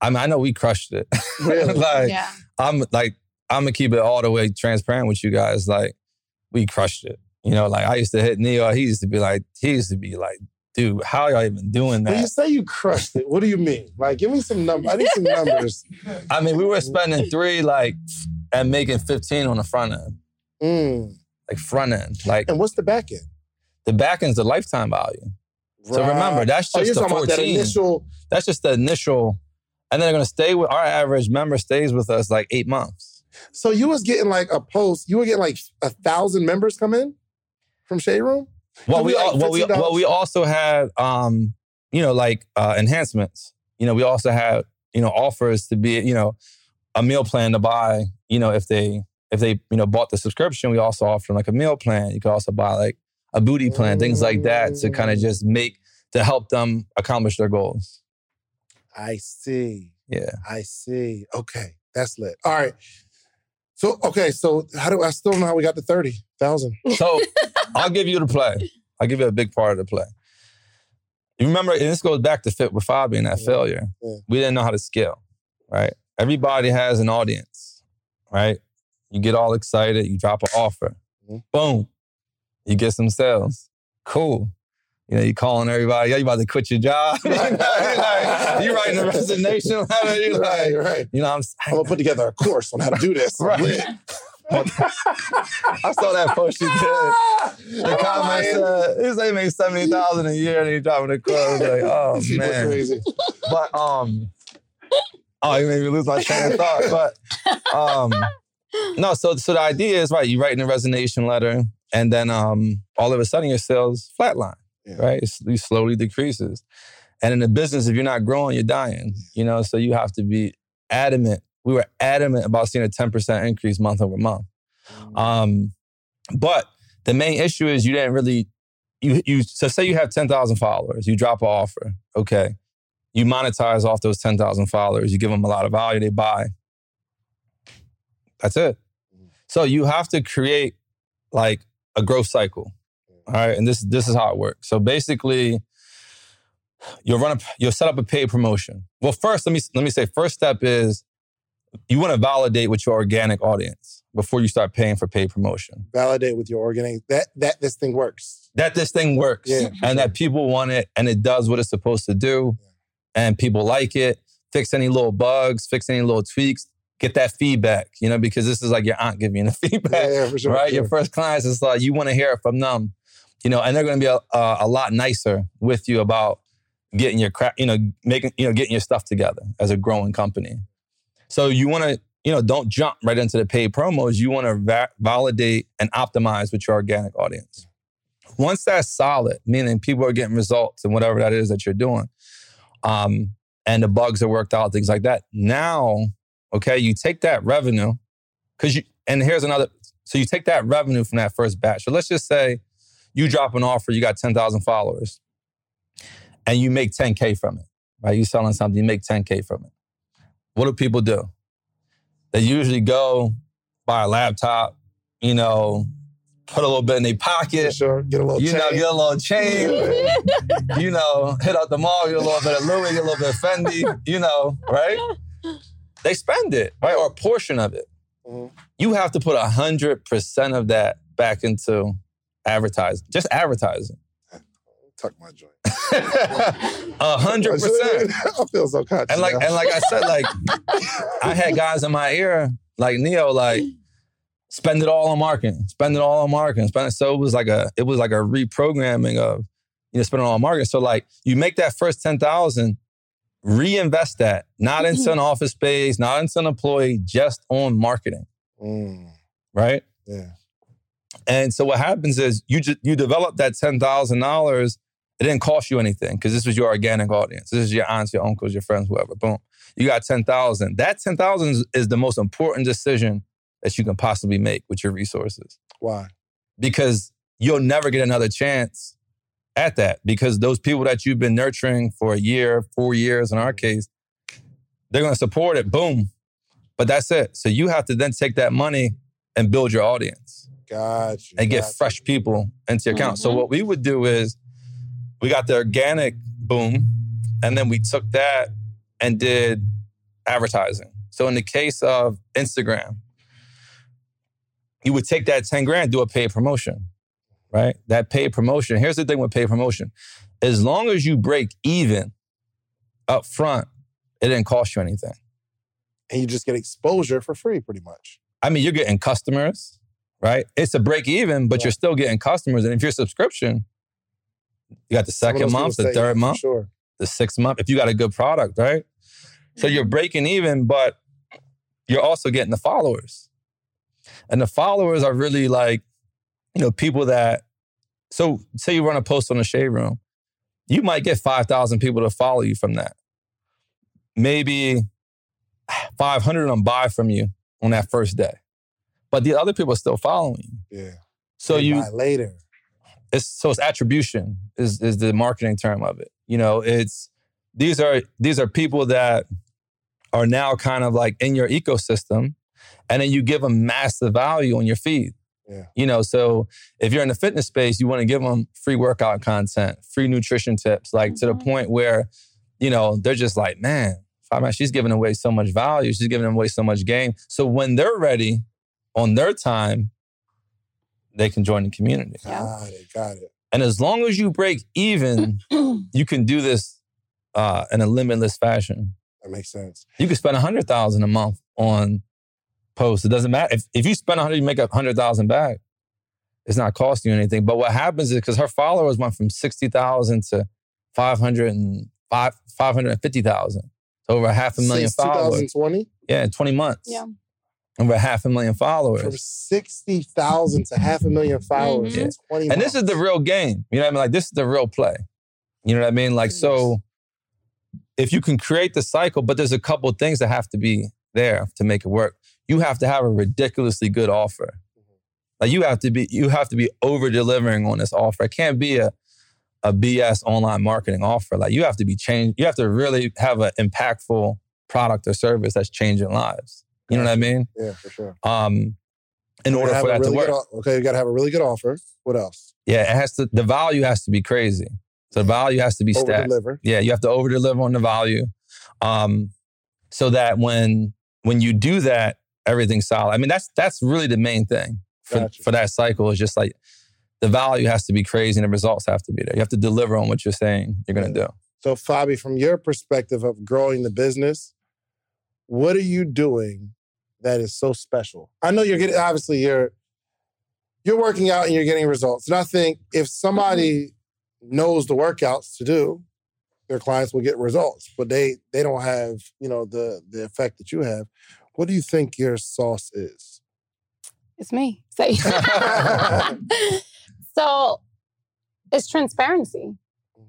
I mean, I know we crushed it. Really? like yeah. I'm like I'm gonna keep it all the way transparent with you guys. Like we crushed it. You know, like I used to hit Neo. He used to be like, he used to be like, dude, how y'all even doing When you say you crushed it, what do you mean? Like, give me some numbers. I need some numbers. I mean, we were spending three like and making 15 on the front end. Mm. Like front end. Like And what's the back end? the back end's the lifetime value. So remember, that's Oh, just you're the talking about that initial. That's just the initial. And then they're gonna stay with our average member stays with us like eight months. So you was getting like a post. You were getting like a thousand members come in from Shade Room. Well, we like well, we $15. well we also had um, you know, like uh enhancements. You know, we also had, you know, offers to be, you know, a meal plan to buy, you know, if they if they, you know, bought the subscription, we also offered them like a meal plan. You could also buy like a booty plan, things like that to kind of just make to help them accomplish their goals. I see. Yeah. I see. Okay, that's lit. All right. So okay, so how do I still don't know how we got to thirty thousand? So I'll give you the play. I'll give you a big part of the play. You remember, and this goes back to fit with Fabi and that Yeah. failure. Yeah. We didn't know how to scale, right? Everybody has an audience, right? You get all excited, you drop an offer. Mhm. Boom. You get some sales. Cool. You know, you calling everybody, yeah, you about to quit your job. you, know, you're writing a resignation letter. You're Right, like, right. you know, I'm, I'm gonna put together a course on how to do this. Right. I saw that post you did. The I'm comment said, "This they make seventy thousand a year, and he dropping the club." Like, oh These people man. crazy. But um, oh, you made me lose my train of thought. But um, no. So so the idea is right. You write in a resignation letter, and then um, all of a sudden your sales flatline. Yeah. Right, it slowly decreases. And in the business, if you're not growing, you're dying. Mm-hmm. You know, so you have to be adamant. We were adamant about seeing a 10% increase month over month. Mm-hmm. Um, but the main issue is you didn't really you you so say you have 10,000 followers, you drop an offer, okay. You monetize off those 10,000 followers, you give them a lot of value, they buy. That's it. Mm-hmm. So you have to create like a growth cycle. All right, and this this is how it works. So basically you'll run a you'll set up a paid promotion. Well, first let me let me say first step is you want to validate with your organic audience before you start paying for paid promotion. Validate with your organic that that this thing works. That this thing works Yeah, and that people want it and it does what it's supposed to do and people like it. Fix any little bugs, fix any little tweaks, get that feedback, you know, because this is like your aunt giving you the feedback, Yeah, yeah, for sure. right? for Your first clients is like, you want to hear it from them, you know, and they're going to be a, a, lot nicer with you about getting your crap, you know, making, you know, getting your stuff together as a growing company. So you want to, you know, don't jump right into the paid promos. You want to va- validate and optimize with your organic audience. Once that's solid, meaning people are getting results and whatever that is that you're doing, um, and the bugs are worked out, things like that. Now, okay, you take that revenue because you, and here's another. So you take that revenue from that first batch. So let's just say you drop an offer, you got 10,000 followers, and you make 10K from it, right? You selling something, you make 10K from it. What do people do? They usually go buy a laptop, you know, put a little bit in their pocket, sure. Get a little you know, get a little chain, you know, hit out the mall, get a little bit of Louis, get a little bit of Fendi, you know, right? They spend it, right? Or a portion of it. Mhm. You have to put a hundred percent of that back into advertising, just advertising. Tuck my joint. A hundred percent. I feel so conscious. And like now. and like I said, like I had guys in my ear, like Neo, like spend it all on marketing, spend it all on marketing, spend it. So it was like a it was like a reprogramming of you know spending it all on marketing. So like you make that first ten thousand, reinvest that, not into an office space, not into an employee, just on marketing, Mm, right? yeah. And so what happens is you just you develop that ten thousand dollars. It didn't cost you anything because this was your organic audience. This is your aunts, your uncles, your friends, whoever. Boom, you got ten thousand. That ten thousand is, is the most important decision that you can possibly make with your resources Why? because you'll never get another chance at that because those people that you've been nurturing for a year, four years in our case, they're going to support it. Boom, but that's it. So you have to then take that money and build your audience Got you. and get got you. fresh people into your account. So Mhm. what we would do is we got the organic boom, and then we took that and did advertising. So in the case of Instagram, you would take that 10 grand, do a paid promotion, right? That paid promotion. Here's the thing with paid promotion. As long as you break even up front, it didn't cost you anything. And you just get exposure for free, pretty much. I mean, you're getting customers, right? It's a break even, but Yeah. you're still getting customers. And if your subscription, you got the second month, the third month, Sure. the sixth month, if you got a good product, right? So you're breaking even, but you're also getting the followers. And the followers are really like, you know, people that, so say you run a post on the shade room, you might get 5,000 people to follow you from that. Maybe 500 of them buy from you on that first day. But the other people are still following. Yeah. So They you buy later. it's so it's attribution is is the marketing term of it. You know, it's these are these are people that are now kind of like in your ecosystem, and then you give them massive value on your feed. Yeah. You know, so if you're in the fitness space, you want to give them free workout content, free nutrition tips, like to the Mhm. point where, you know, they're just like, man, Five she's giving away so much value, she's giving away so much game. So when they're ready on their time, they can join the community. Yeah. Got it. Got it. And as long as you break even, you can do this uh, in a limitless fashion. That makes sense. You can spend a hundred thousand a month on posts. It doesn't matter if if you spend a hundred, you make a hundred thousand back. It's not costing you anything. But what happens is because her followers went from sixty thousand to five hundred and five five hundred and fifty thousand, so over half a million Since followers. 2020, Yeah, in twenty months. Yeah. Over half a million followers. from followers. 60,000 to half a million followers mm-hmm. in 20 And this is the real game. You know what I mean? Like this is the real play. You know what I mean? Like so if you can create the cycle, but there's a couple things that have to be there to make it work. You have to have a ridiculously good offer. Mm-hmm. Like you have to be you have to be over delivering on this offer. It can't be a a BS online marketing offer. Like you have to be changed. You have to really have an impactful product or service that's changing lives. You know what I mean? Yeah, for sure. Um, in order for that a to work. good okay, you got to have a really good offer. What else? Yeah, it has to. The value has to be crazy. So the value has to be stacked. deliver. Yeah, you have to over deliver on the value, um, so that when when you do that, everything's solid. I mean, that's that's really the main thing for, Gotcha. for that cycle. Is just like the value has to be crazy and the results have to be there. You have to deliver on what you're saying you're going to do. So, Fabi, from your perspective of growing the business, what are you doing that is so special? I know you're getting obviously you're you're working out and you're getting results. And I think if somebody knows the workouts to do, their clients will get results. But they they don't have, you know, the the effect that you have. What do you think your sauce is? It's me. Say. so it's transparency.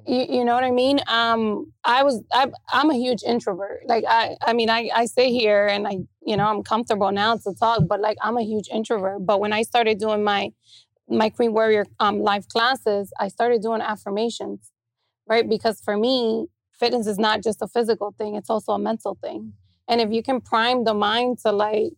You, you know what I mean? Um, I was I, I'm a huge introvert. Like I I mean I I stay here and I you know I'm comfortable now to talk, but like I'm a huge introvert. But when I started doing my my Queen Warrior um, live classes, I started doing affirmations, right? Because for me, fitness is not just a physical thing; it's also a mental thing. And if you can prime the mind to like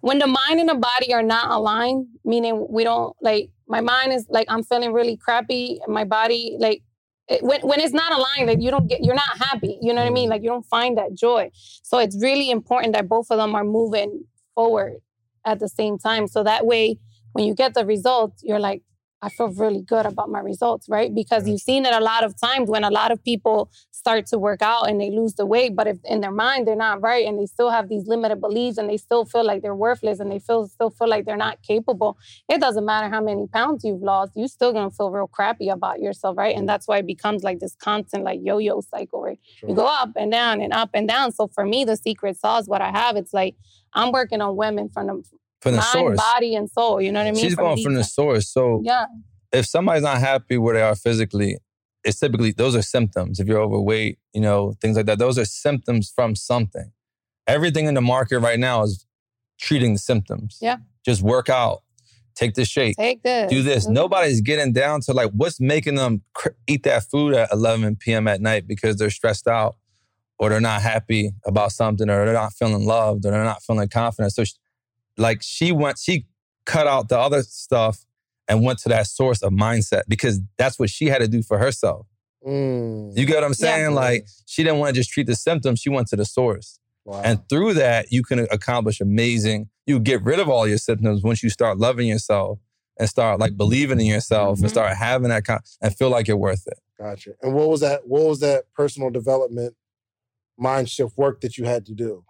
when the mind and the body are not aligned, meaning we don't like my mind is like I'm feeling really crappy, and my body like it, when when it's not aligned, like you don't get you're not happy. You know what I mean? Mm. Like you don't find that joy. So it's really important that both of them are moving forward at the same time. So that way, when you get the results, you're like, I feel really good about my results, right? Because you've seen it a lot of times when a lot of people start to work out and they lose the weight, but if in their mind they're not right and they still have these limited beliefs and they still feel like they're worthless and they feel still feel like they're not capable, it doesn't matter how many pounds you've lost, you're still gonna feel real crappy about yourself, right? And that's why it becomes like this constant like yo-yo cycle where you go up and down and up and down. So for me, the secret sauce, what I have, it's like I'm working on women from the From the mind, source. body, and soul. You know what I mean? She's going from the source. So Yeah. if somebody's not happy where they are physically, it's typically those are symptoms. If you're overweight, you know, things like that, those are symptoms from something. Everything in the market right now is treating the symptoms. Yeah. Just work out, take the shake, Take this. do this. Mhm. Nobody's getting down to like what's making them cr- eat that food at 11 p.m. at night because they're stressed out or they're not happy about something or they're not feeling loved or they're not feeling confident. So, like, she went, she cut out the other stuff and went to that source of mindset because that's what she had to do for herself. Mm. You get what I'm saying? Yeah. Like, she didn't want to just treat the symptoms, she went to the source. Wow. And through that, you can accomplish amazing. You get rid of all your symptoms once you start loving yourself and start like believing in yourself Mm-hmm. and start having that con- and feel like you're worth it. Gotcha. And what was that? What was that personal development mind shift work that you had to do?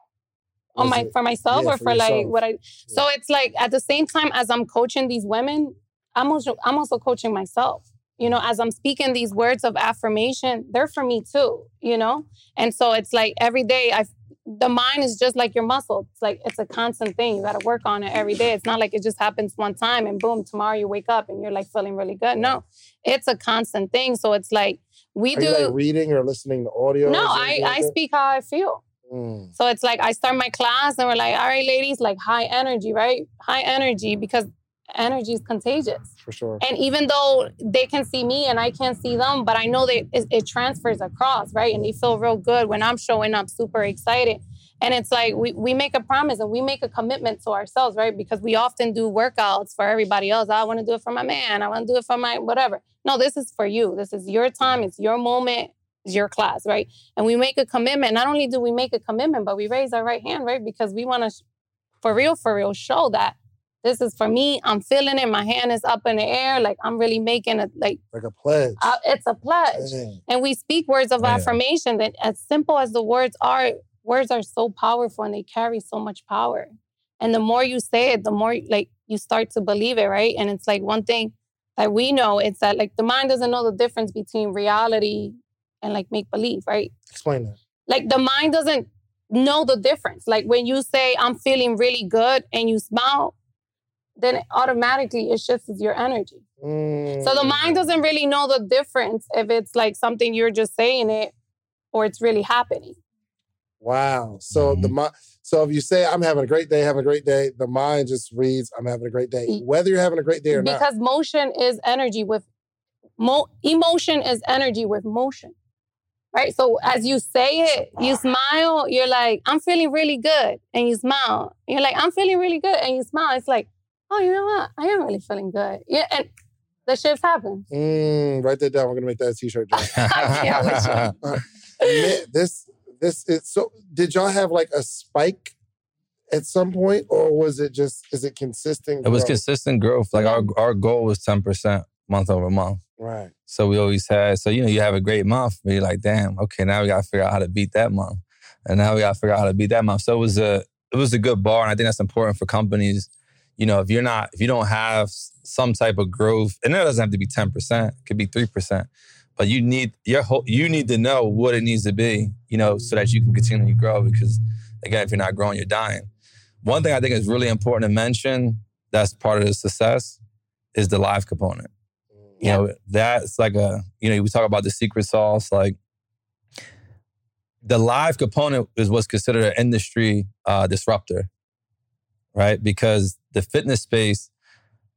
On my it- for myself yeah, or for for, like what I so it's like at the same time as I'm coaching these women, I'm also I'm also coaching myself. You know, as I'm speaking these words of affirmation, they're for me too, you know? And so it's like every day I the mind is just like your muscle. It's like it's a constant thing. You got to work on it every day. It's not like it just happens one time and boom, tomorrow you wake up and you're like feeling really good. No. It's a constant thing. So it's like we Are do you like reading or listening to audio? No, I I speak how I feel. Mm. So it's like I start my class and we're like, all right, ladies, like high energy, right? High energy because energy is contagious. For sure. And even though they can see me and I can't see them, but I know that it, it transfers across, right? And they feel real good when I'm showing up super excited. And it's like we, we make a promise and we make a commitment to ourselves, right? Because we often do workouts for everybody else. I want to do it for my man. I want to do it for my whatever. No, this is for you. This is your time. It's your moment. Your class, right? And we make a commitment. Not only do we make a commitment, but we raise our right hand, right? Because we want to, for real, for real, show that this is for me. I'm feeling it. My hand is up in the air. Like I'm really making it. Like Like a pledge. uh, it's a pledge. Dang. And we speak words of affirmation that, as simple as the words are, words are so powerful and they carry so much power. And the more you say it, the more like you start to believe it, right? And it's like one thing that we know it's that like the mind doesn't know the difference between reality and like make believe, right? Explain that. Like the mind doesn't know the difference. Like when you say I'm feeling really good and you smile, then automatically it shifts your energy. So the mind Mm. doesn't really know the difference if it's like something you're just saying it or it's really happening. Wow. So the mind. So if you say I'm having a great day, having a great day, the mind just reads I'm having a great day, whether you're having a great day or not. Because motion is energy with mo- emotion is energy with motion. Right? So as you say it, you smile, you're like, I'm feeling really good. And you smile. You're like, I'm feeling really good. And you smile. It's like, oh, you know what? I am really feeling good. Yeah. And the shifts happen. Mm, write that down. We're gonna make that a t-shirt. John. Yeah, which Uh, this this is so. Did y'all have like a spike at some point, or was it just is it consistent? It was consistent growth. Like our our goal was ten percent month over month. Right. So we always had. So you know, you have a great month, but you're like, damn, okay, now we got to figure out how to beat that month, and now we got to figure out how to beat that month. So it was a it was a good bar, and I think that's important for companies. You know, if you're not if you don't have some type of growth, and it doesn't have to be ten percent, it could be three percent, but you need your whole you need to know what it needs to be. You know, so that you can continue to grow. Because again, if you're not growing, you're dying. One thing I think is really important to mention that's part of the success is the live component. You know, that's like a, you know, we talk about the secret sauce, like the live component is what's considered an industry uh, disruptor, right? Because the fitness space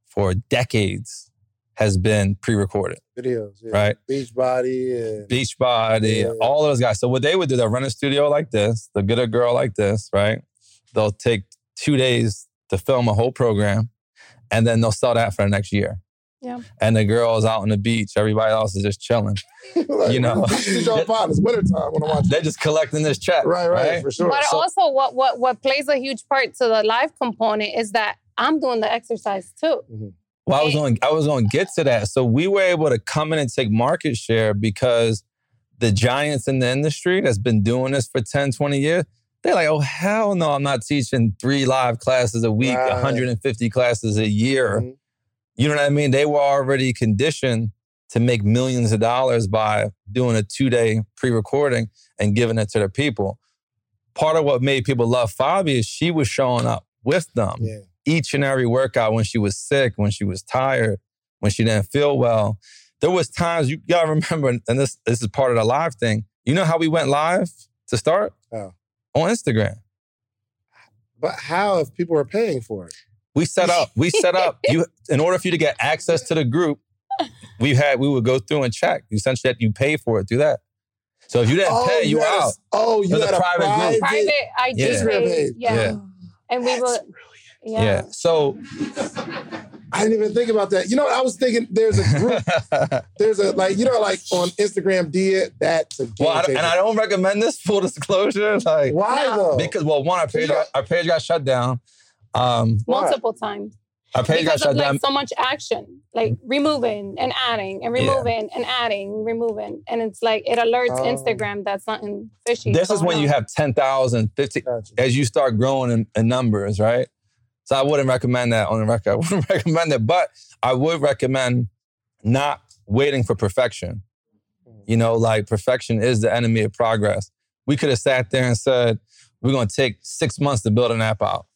for decades has been pre-recorded, Videos, yeah. right? Beachbody and Beachbody, Yeah. all those guys. So what they would do, they'll run a studio like this, they'll get a girl like this, right? They'll take two days to film a whole program, and then they'll sell that for the next year. Yeah. And the girls out on the beach. Everybody else is just chilling. like, You know. this is fun. It's wintertime when I watch. They're just collecting this check. Right, right, for sure. But So- also, what what what plays a huge part to the live component is that I'm doing the exercise too. Well, I was going. I was going to get to that. So we were able to come in and take market share because the giants in the industry that's been doing this for 10, 20 years, they're like, oh hell no, I'm not teaching three live classes a week, Right. 150 classes a year. Mhm. You know what I mean? They were already conditioned to make millions of dollars by doing a two day pre recording and giving it to their people. Part of what made people love Fabi is she was showing up with them Yeah. each and every workout when she was sick, when she was tired, when she didn't feel well. There was times you gotta remember, and this this is part of the live thing. You know how we went live to start? How? On Instagram. But how if people are paying for it? We set up, we set up you in order for you to get access to the group, we had we would go through and check. Essentially that you pay for it through that. So if you didn't oh, pay, you had a- out. oh, you There's a had a private group. Private IG Yeah. Instagram page. page. Yeah. Yeah. And we would Yeah. yeah. So I didn't even think about that. You know, I was thinking there's a group, there's a like, you know, like on Instagram, did that's a game well, I, and I don't recommend this full disclosure. Like Why No. though? because well, one, our page got, our page got shut down. Um, Why? multiple times. our page got because shut of like so much action, like removing and adding and Yeah. removing and adding, removing. And it's like it alerts Oh. Instagram that something fishy. This is going when you have 10,000, 50, Gotcha. as you start growing in, in numbers, right? So I wouldn't recommend that on the record. I wouldn't recommend it, but I would recommend not waiting for perfection. You know, like perfection is the enemy of progress. We could have sat there and said, we're going to take six months to build an app out.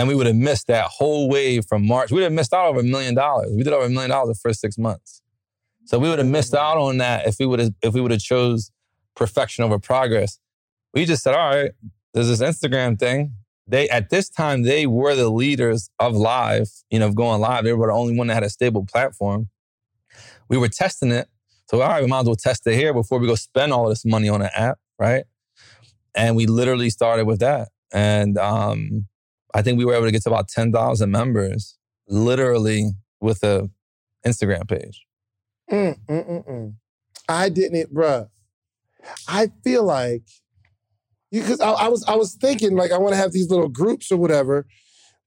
And we would have missed that whole wave from March. We would have missed out over a million dollars. We did over a million dollars the first six months. So we would have missed out on that if we would have if we would have chose perfection over progress. We just said, all right, there's this Instagram thing. They at this time they were the leaders of live, you know, of going live. They were the only one that had a stable platform. We were testing it. So all right, we might as well test it here before we go spend all this money on an app, right? And we literally started with that. And um, I think we were able to get to about 10,000 members literally with a Instagram page. Mm, mm, mm, mm. I didn't, bruh. I feel like because I, I was I was thinking like I want to have these little groups or whatever,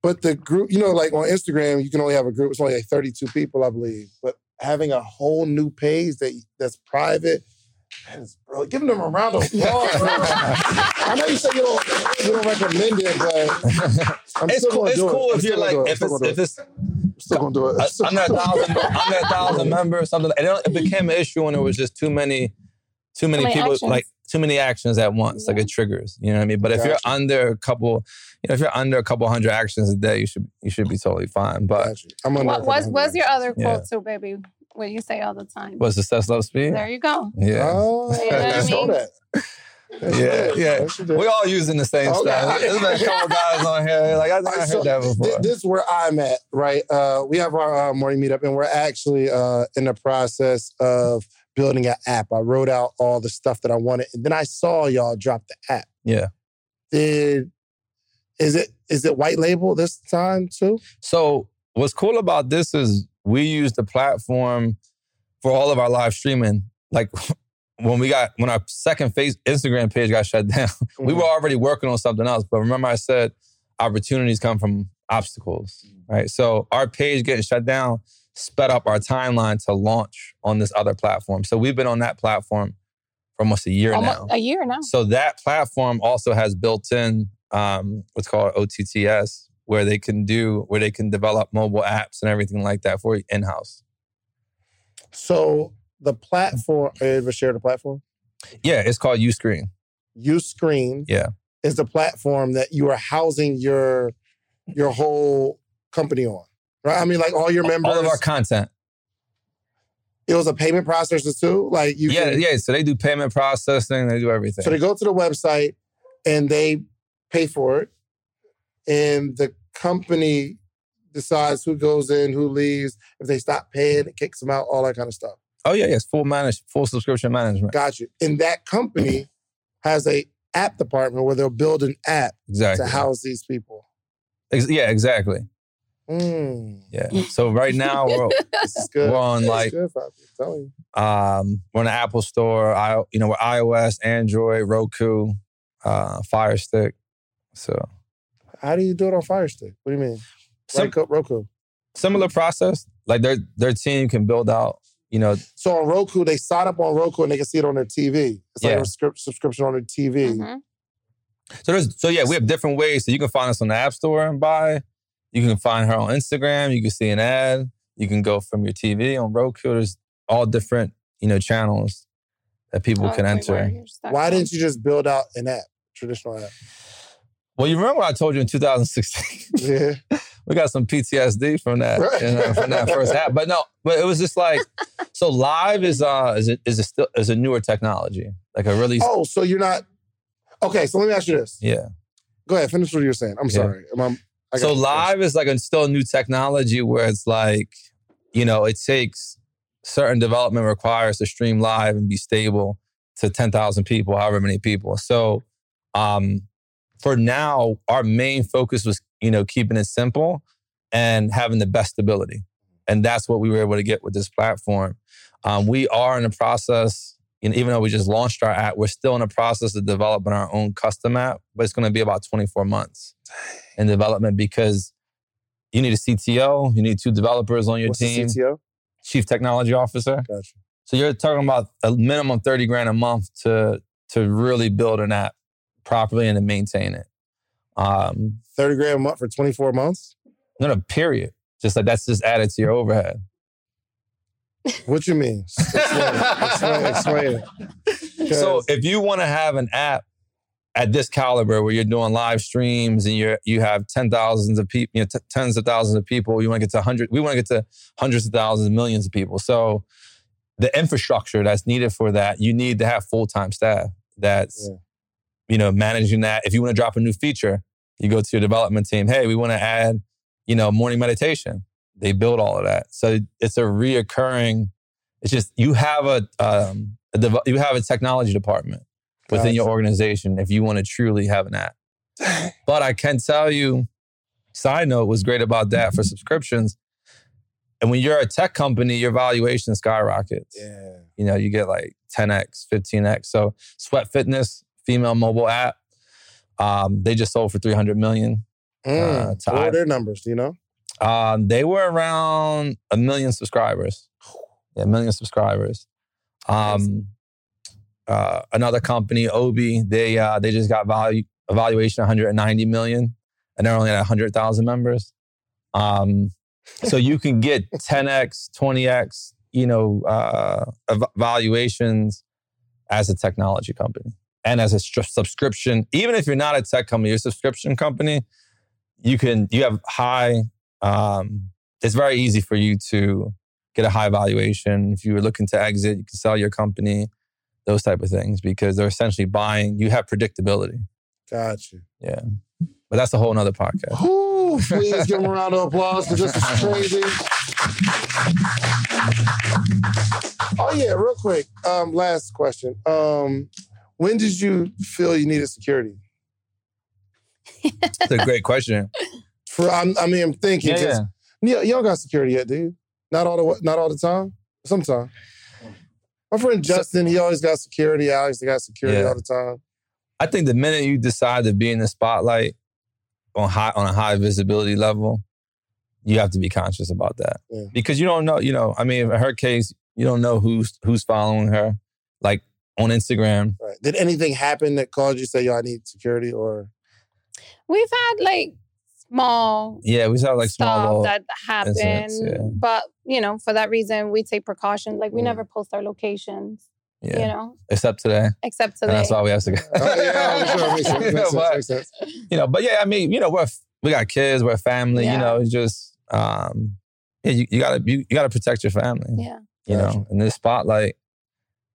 but the group, you know, like on Instagram, you can only have a group. It's only like 32 people, I believe. But having a whole new page that that's private, that is, bro, giving them a round of applause. I know you say you don't you don't recommend it, but I'm it's still cool. gonna It's do it. cool I'm if you're like if I'm still it's gonna if do it. it's still gonna do it. Uh, under a thousand, under a thousand members, something. And it, it became an issue when there was just too many, too many many people, actions. like too many actions at once. Like it triggers. You know what I mean? But if you're under a couple, you know, if you're under a couple hundred actions a day, you should you should be totally fine. But Got you. I'm under a What couple was your other Yeah. quote too, baby? What you say all the time. what's success love speed? There you go. Yeah. Oh, You know what I I mean? that. Yeah, did. yeah. Yes, you did. We all using the same Okay. stuff. There's been a couple guys on here. Like I I heard So, that before. thi- This is where I'm at, right? Uh, we have our uh, morning meetup, and we're actually uh, in the process of building an app. I wrote out all the stuff that I wanted, and then I saw y'all drop the app. yeah. Did is it is it white label this time too? So what's cool about this is we use the platform for all of our live streaming. Like when we got when our second face Instagram page got shut down, we were already working on something else. But remember, I said opportunities come from obstacles, right? So our page getting shut down sped up our timeline to launch on this other platform. So we've been on that platform for almost a year Almost now. a year now. So that platform also has built in um, what's called OTTS, where they can do where they can develop mobile apps and everything like that for you in house. So the platform, are you able to share the platform? Yeah, it's called Uscreen. Uscreen Yeah, is the platform that you are housing your your whole company on. Right? I mean, like all your members. all of our content. it was a payment processor too. Like you yeah, can, yeah. So they do payment processing. They do everything. So they go to the website and they pay for it, and the company decides who goes in, who leaves. If they stop paying, it kicks them out. All that kind of stuff. oh yeah, yes. Full managed, full subscription management. Got you. And that company has a app department where they'll build an app Exactly. to house these people. Ex- yeah, exactly. Mm, Yeah. So right now we're good. we're on like good, Fabi. I'm telling you. um we're on the Apple Store. I you know we're iOS, Android, Roku, uh, Fire Stick. So How do you do it on Fire Stick? What do you mean? Sim- Roku. Roku. similar process. Like their their team can build out. You know, So on Roku, they sign up on Roku and they can see it on their TV. It's like Yeah. a script subscription on their TV. Mhm. So there's so yeah, we have different ways. So you can find us on the App Store and buy. You can find her on Instagram. You can see an ad. You can go from your TV on Roku. There's all different you know channels that people Oh, can enter. Why one. didn't you just build out an app, traditional app? Well, you remember what I told you in 2016? Yeah. we got some PTSD from that Right. you know, from that first app. But no, but it was just like so. Live is uh is a, is a still is a newer technology, like a really Oh, so you're not okay. So let me ask you this. yeah. Go ahead, finish what you're saying. I'm Yeah. sorry. Am I- I So live is like a still a new technology where it's like, you know, it takes certain development requires to stream live and be stable to 10,000 people, however many people. So um for now, our main focus was, you know, keeping it simple and having the best stability. And that's what we were able to get with this platform. Um, we are in the process, you know, even though we just launched our app, we're still in the process of developing our own custom app, but it's going to be about 24 months in development because you need a CTO, you need two developers on your What's team, CTO? chief technology officer. Gotcha. So you're talking about a minimum 30 grand a month to to really build an app properly and to maintain it. Um, 30 grand a month for 24 months? no, no, period. Just like that's just added to your overhead. What you mean? Explain. Explain, explain it. So if you want to have an app at this caliber where you're doing live streams and you're you have ten thousands of people, you know, t- tens of thousands of people, you want to get to hundred. We want to get to hundreds of thousands, millions of people. So the infrastructure that's needed for that, you need to have full time staff that's Yeah. You know managing that. If you want to drop a new feature, you go to your development team. Hey, we want to add you know morning meditation. They build all of that, so it's a reoccurring. It's just you have a um, a dev- you have a technology department within your organization if you want to truly have an app. But I can tell you, side note, what's great about that for subscriptions. And when you're a tech company, your valuation skyrockets. yeah. You know, you get like 10x, 15x. So Sweat Fitness, female mobile app, um, they just sold for 300 million. Mm. Uh, to what I- are their numbers? Do you know? Um, they were around a million subscribers. Yeah, a million subscribers. Um, uh, another company, Obi, they uh, they just got value evaluation 190 million, and they're only at 100,000 members. Um, so you can get 10x, 20x, you know, uh, ev- valuations as a technology company and as a stru- subscription. Even if you're not a tech company, you're a subscription company. You can you have high. Um, it's very easy for you to get a high valuation. If you were looking to exit, you can sell your company, those type of things, because they're essentially buying. You have predictability. Gotcha. Yeah, but that's a whole nother podcast. Whew, please give them a round of applause because this is crazy. Oh yeah, real quick. Um, last question. Um, when did you feel you needed security? That's a great question. For I'm, I mean, I'm thinking Yeah, yeah. you, you don't got security yet, dude. Not all the not all the time. Sometimes. My friend Justin, he always got security. Alex, they got security Yeah. all the time. I think the minute you decide to be in the spotlight, on high on a high visibility level, you have to be conscious about that Yeah. because you don't know. You know, I mean, in her case, you don't know who's who's following her, like on Instagram. Right. Did anything happen that caused you to say, yo, I need security or We've had like small Yeah, we've had like small stuff little that happen, incidents, yeah. but you know, for that reason, we take precautions. Like we Mm. never post our locations, yeah. you know, Except today, except and today. that's why we have to go. Oh, yeah, sure. Makes sense. Makes. But- Makes sense. you know, but yeah, I mean, you know, we're we got kids, we're a family. Yeah. You know, it's just um, yeah, you, you gotta you, you gotta protect your family. yeah. You Gotcha. know, in this spotlight,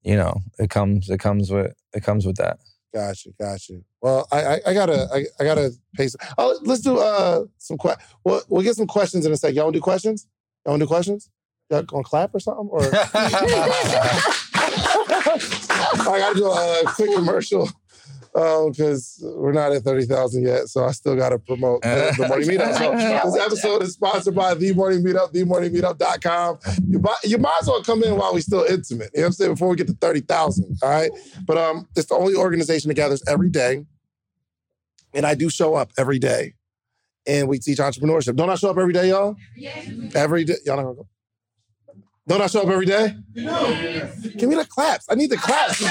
you know, it comes it comes with it comes with that. Gotcha, gotcha. Well, I, I, I gotta, I, I gotta pace. Oh, let's do uh some que. We'll, we'll get some questions in a sec. Y'all want to do questions? Y'all want to do questions? Y'all gonna clap or something? Or I gotta do a quick commercial because we're not at thirty thousand yet, so I still gotta promote the, the morning meetup. So this episode is sponsored by the morning meetup, themorningmeetup.com. You buy, you might as well come in while we're still intimate. You know what I'm saying? Before we get to thirty thousand. All right. But um, it's the only organization that gathers every day. And I do show up every day. And we teach entrepreneurship. Don't I show up every day, y'all? Every day. Y'all not gonna go? Don't I show up every day? Give me the claps. I need the claps.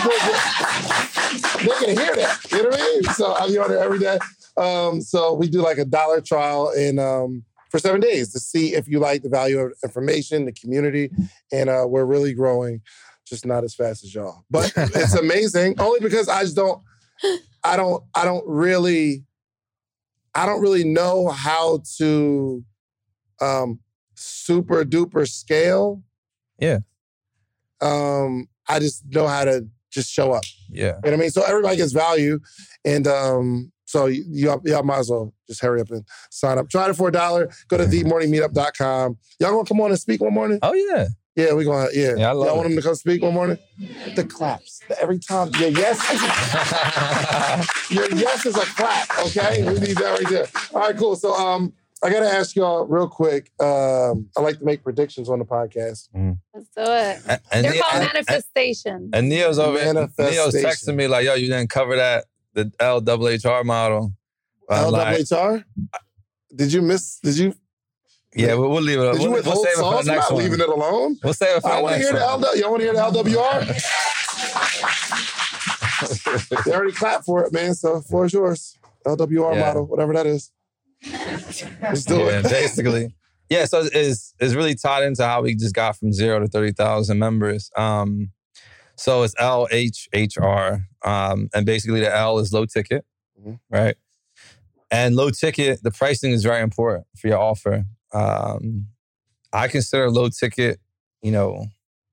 They- can hear that. You know what I mean? So I'm on there every day. Um, so we do like a dollar trial in um, for seven days to see if you like the value of information, the community, and uh, we're really growing, just not as fast as y'all. But it's amazing, only because I just don't, I don't, I don't really, I don't really know how to um, super duper scale. Yeah. Um, I just know how to just show up. Yeah. You know what I mean? So everybody gets value. And um, so you, y'all, y'all might as well just hurry up and sign up. Try it for a dollar. Go to themorningmeetup.com. Y'all gonna come on and speak one morning? Oh yeah. Yeah, we gonna yeah. Yeah, I love Y'all it. want them to come speak one morning? The claps. The every time. Yeah, yes. Your yes is a clap, okay? We need that right there. All right, cool. So um I gotta ask y'all real quick. Um, I like to make predictions on the podcast. Let's do it. And, and, They're Ne- called and- manifestations. and Neo's over. Neo's Manifestation. texting me like, "Yo, you didn't cover that the LWHR model." I'm like, LWHR? Did you miss? Did you? yeah, we'll, we'll leave it. Did you We'll, we'll withhold save it for sauce? the I'm next not one. leaving it alone. We'll save it for I the want to next hear the one. LW. Y'all want to hear the LWR? they already clapped for it, man. So floor is yours. LWR Yeah. model, whatever that is. Let's do it. basically. Yeah, so it's, it's really tied into how we just got from zero to thirty thousand members. Um, so it's LHHR, um, and basically the L is low ticket, Mhm. right? And low ticket, the pricing is very important for your offer. Um, I consider low ticket, you know,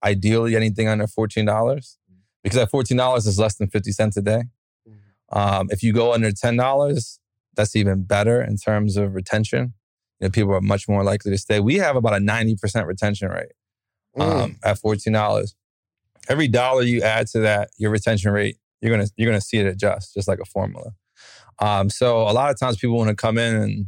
ideally anything under fourteen dollars, because at fourteen dollars is less than fifty cents a day. Um, if you go under ten dollars, that's even better in terms of retention. You know, people are much more likely to stay. We have about a ninety percent retention rate Mm. um, at fourteen dollars. Every dollar you add to that, your retention rate, you're gonna you're gonna see it adjust, just like a formula. Um, so a lot of times people want to come in and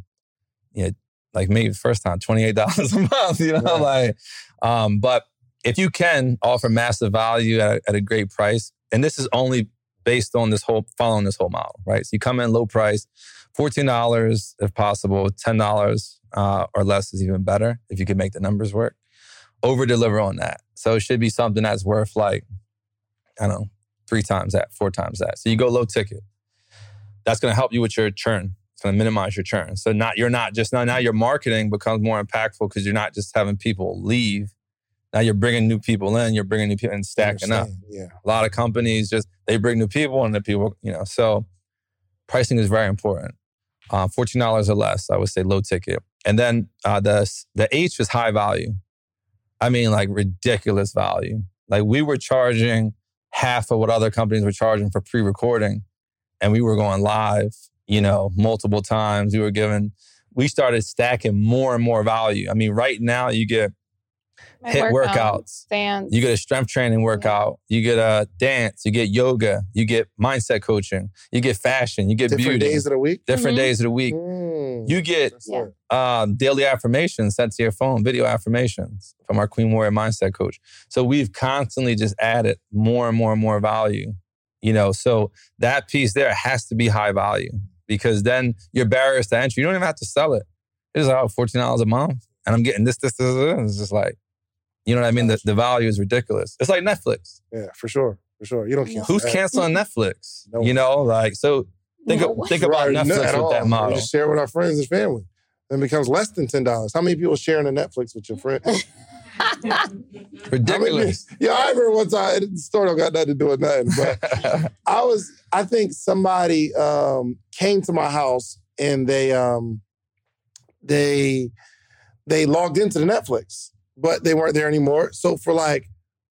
you know, like maybe the first time, twenty eight dollars a month, you know, Right. like. Um, but if you can offer massive value at a, at a great price, and this is only based on this whole following this whole model, right? So you come in low price, fourteen dollars if possible, ten dollars uh, or less is even better if you can make the numbers work. Over deliver on that, so it should be something that's worth like I don't know three times that, four times that. So you go low ticket. That's going to help you with your churn. It's going to minimize your churn. So not you're not just now now your marketing becomes more impactful because you're not just having people leave. Now you're bringing new people in. You're bringing new people and stacking up Yeah. a lot of companies just they bring new people and the people you know so pricing is very important uh, $14 or less i would say low ticket. And then uh, the the h is high value. I mean like ridiculous value. Like we were charging half of what other companies were charging for pre-recording and we were going live you know multiple times. We were given we started stacking more and more value. I mean right now you get My HIIT workout, workouts Dance. you get a strength training workout. You get a dance. You get yoga. You get mindset coaching. You get fashion. You get Different beauty. Different days of the week. different Mhm. days of the week. Mm. You get Yeah. um, daily affirmations sent to your phone, video affirmations from our Queen Warrior Mindset Coach. So we've constantly just added more and more and more value. You know, so that piece there has to be high value. because then your barriers to entry, you don't even have to sell it. It's like, oh, $14 a month and I'm getting this, this, this, this. It's just like, you know what I mean? The, the value is ridiculous. It's like Netflix. Yeah, for sure. For sure. You don't cancel Who's that. canceling Netflix? No You know, like, so think, No of, way. think about Right, Netflix with at all. that We just share with our friends and family. Then it becomes less than ten dollars. How many people sharing a Netflix with your friend? Ridiculous. yeah, I remember one time. The story don't got nothing to do with nothing, but I was. I think somebody um, came to my house and they um, they they logged into the Netflix, but they weren't there anymore. So for like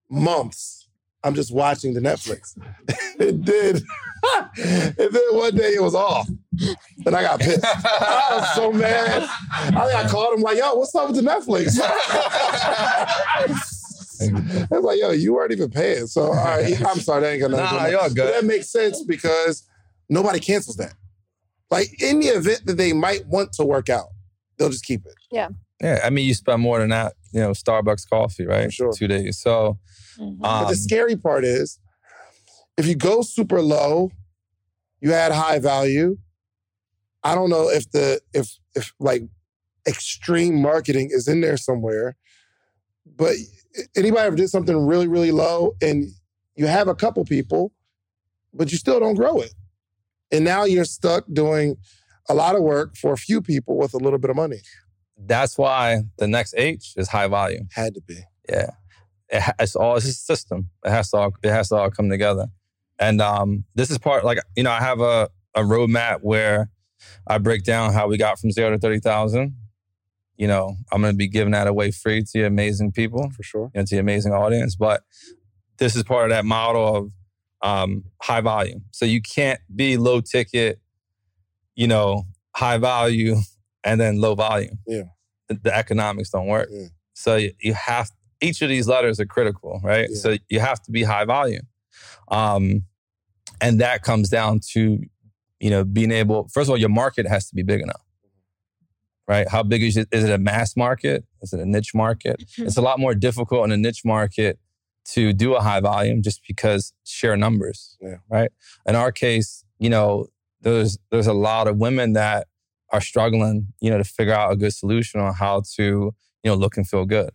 months, I'm just watching the Netflix. it did. and then one day it was off. And I got pissed. I was so mad. I think I called him like, yo, what's up with the Netflix? I was like, yo, you weren't even paying. So, all right, I'm sorry, that ain't gonna Nah, y'all that. But good. that makes sense because nobody cancels that. Like in the event that they might want to work out, they'll just keep it. Yeah, I mean, you spend more than that, you know, Starbucks coffee, right? For sure. Two days. So, Mhm. But um, the scary part is if you go super low, you add high value. I don't know if the if if like extreme marketing is in there somewhere, but anybody ever did something really, really low and you have a couple people, but you still don't grow it. And now you're stuck doing a lot of work for a few people with a little bit of money. That's why the next H is high volume. Had to be. Yeah, it, it's all it's a system. It has to all it has to all come together. And um, this is part like you know I have a a roadmap where I break down how we got from zero to thirty thousand. You know, I'm going to be giving that away free to your amazing people, For sure. you know, to the amazing audience. But this is part of that model of um, high volume. So you can't be low ticket, you know, high value, and then low volume. Yeah. The, the economics don't work. Yeah. So you, you have each of these letters are critical, right? Yeah. So you have to be high volume, um, and that comes down to you know being able. First of all, your market has to be big enough, right? How big is it? Is it a mass market? Is it a niche market? it's a lot more difficult in a niche market to do a high volume just because sheer numbers, Yeah. right? In our case, you know, there's there's a lot of women that are struggling, you know, to figure out a good solution on how to, you know, look and feel good.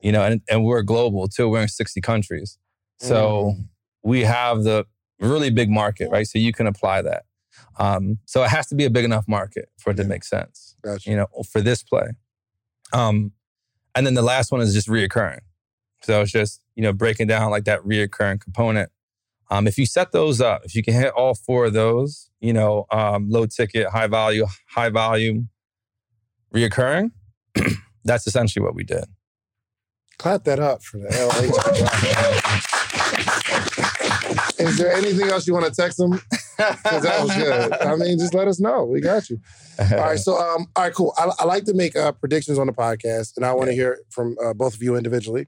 You know, and, and we're global too. We're in 60 countries. So we have the really big market, right? So you can apply that. Um, so it has to be a big enough market for it to make sense, Gotcha. you know, for this play. Um, and then the last one is just reoccurring. So it's just, you know, breaking down like that reoccurring component. Um, if you set those up, if you can hit all four of those, you know, um, low ticket, high value, high volume, reoccurring, that's essentially what we did. Clap that up for the LH. Is there anything else you want to text them? Because that was good. I mean, just let us know. We got you. All right. So, um, all right, cool. I, I like to make uh, predictions on the podcast, and I want to hear from uh, both of you individually.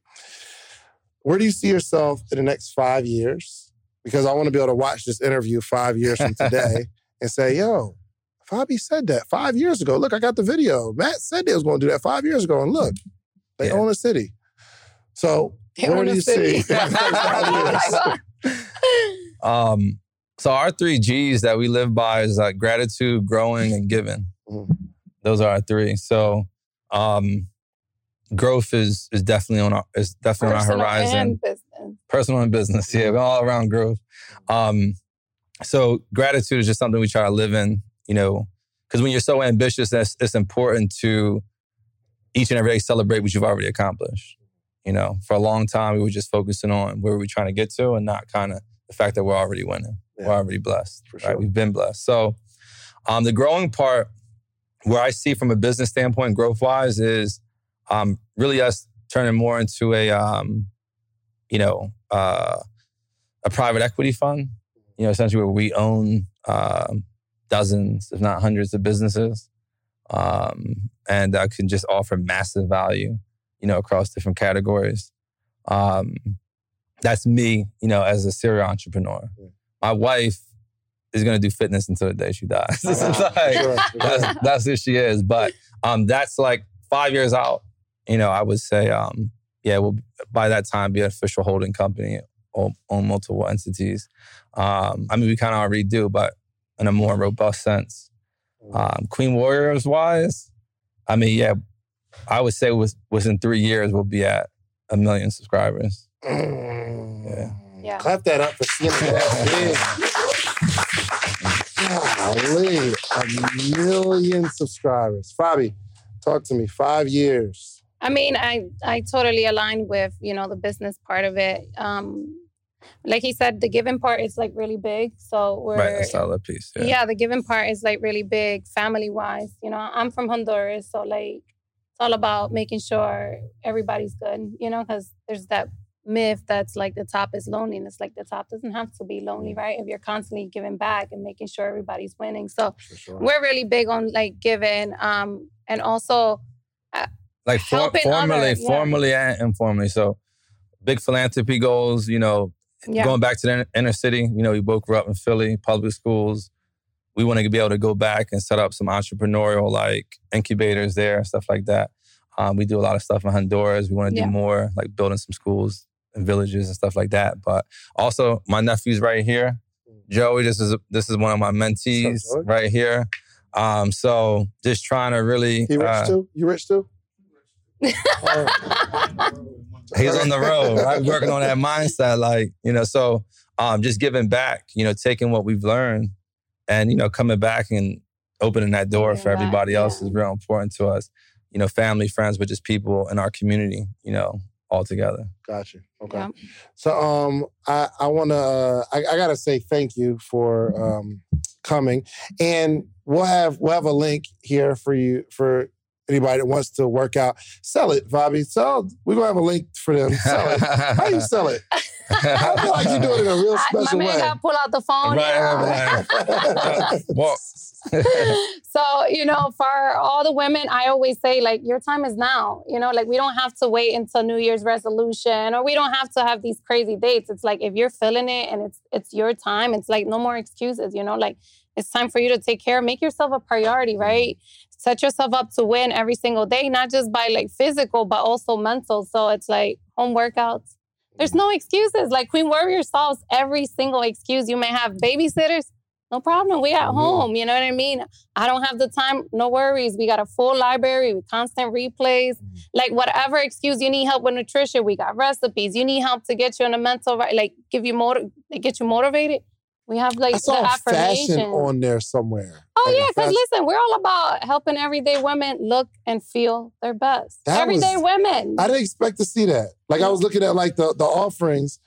Where do you see yourself in the next five years? Because I want to be able to watch this interview five years from today and say, yo, Fabi said that five years ago. Look, I got the video. Matt said they was going to do that five years ago, and look, they Yeah. own a city. So, They where do you see? city. five years? Um, so our three G's that we live by is like gratitude, growing, and giving. Mhm. Those are our three. So um, growth is is definitely on our is definitely Personal on our horizon. Personal and business, yeah, all around growth. Um, so gratitude is just something we try to live in, you know, because when you're so ambitious, that's it's important to each and every day celebrate what you've already accomplished. You know, for a long time we were just focusing on where we're trying to get to, and not kind of the fact that we're already winning. Yeah. We're already blessed, For right? We've been blessed. So, um, the growing part, where I see from a business standpoint, growth wise, is um, really us turning more into a, um, you know, uh, a private equity fund. You know, essentially where we own um, dozens, if not hundreds, of businesses, um, and uh, can just offer massive value. You know, across different categories. Um, that's me. You know, as a serial entrepreneur. Yeah. My wife is going to do fitness until the day she dies. It's Uh-huh. Sure. that's, that's who she is. But um, that's like five years out. You know, I would say, um, yeah, we'll by that time be an official holding company, own, own multiple entities. Um, I mean, we kind of already do, but in a more robust sense. Um, Queen Warriors wise, I mean, yeah, I would say was within three years we'll be at a million subscribers. Yeah. Yeah. Clap that up for seeing that big. Golly, a million subscribers. Fabi, talk to me. Five years. I mean, I I totally align with you know the business part of it. Um, like he said, the giving part is like really big. So we're Right, the other piece. Yeah. yeah. the giving part is like really big family wise. You know, I'm from Honduras, so like it's all about making sure everybody's good. You know, because there's that myth that's like the top is loneliness. Like the top doesn't have to be lonely, right? If you're constantly giving back and making sure everybody's winning. So sure. we're really big on like giving, um, and also like for, formally, others, yeah. formally and informally. So big philanthropy goals, you know, yeah. going back to the inner- inner city, you know, we both grew up in Philly, public schools. We want to be able to go back and set up some entrepreneurial like incubators there, and stuff like that. Um, we do a lot of stuff in Honduras. We want to Yeah. do more, like building some schools and villages and stuff like that. But also, my nephew's right here, Joey. This is this is one of my mentees Joey? right here. Um, so just trying to really. He rich uh, too? You rich too? he's on the road, right? Working on that mindset, like, you know, so um, just giving back, you know, taking what we've learned and, you know, coming back and opening that door Giving for back, everybody else yeah. is real important to us. You know, family, friends, but just people in our community, you know, all together. Gotcha. Okay. Yeah. So um I I wanna uh, I, I gotta say thank you for um coming. And we'll have we'll have a link here for you for anybody that wants to work out. Sell it, Bobby. Sell we're gonna have a link for them. Sell it. How you sell it? I feel like you're doing it in a real I- my special man way. got to pull out the phone. Right, right, well, so you know for all the women i always say like your time is now you know like we don't have to wait until new year's resolution or we don't have to have these crazy dates it's like if you're feeling it and it's it's your time it's like no more excuses you know like it's time for you to take care make yourself a priority right set yourself up to win every single day not just by like physical but also mental so it's like home workouts there's no excuses like queen warrior solves every single excuse you may have babysitters no problem. We at Mhm. home. You know what I mean? I don't have the time. No worries. We got a full library with constant replays. Like whatever excuse you need help with nutrition, we got recipes. You need help to get you on a mental right, like give you motiv- like, get you motivated. We have like I saw the fashion affirmation. on there somewhere. Oh Like yeah, because listen, we're all about helping everyday women look and feel their best. That everyday was- women. I didn't expect to see that. Like I was looking at like the the offerings,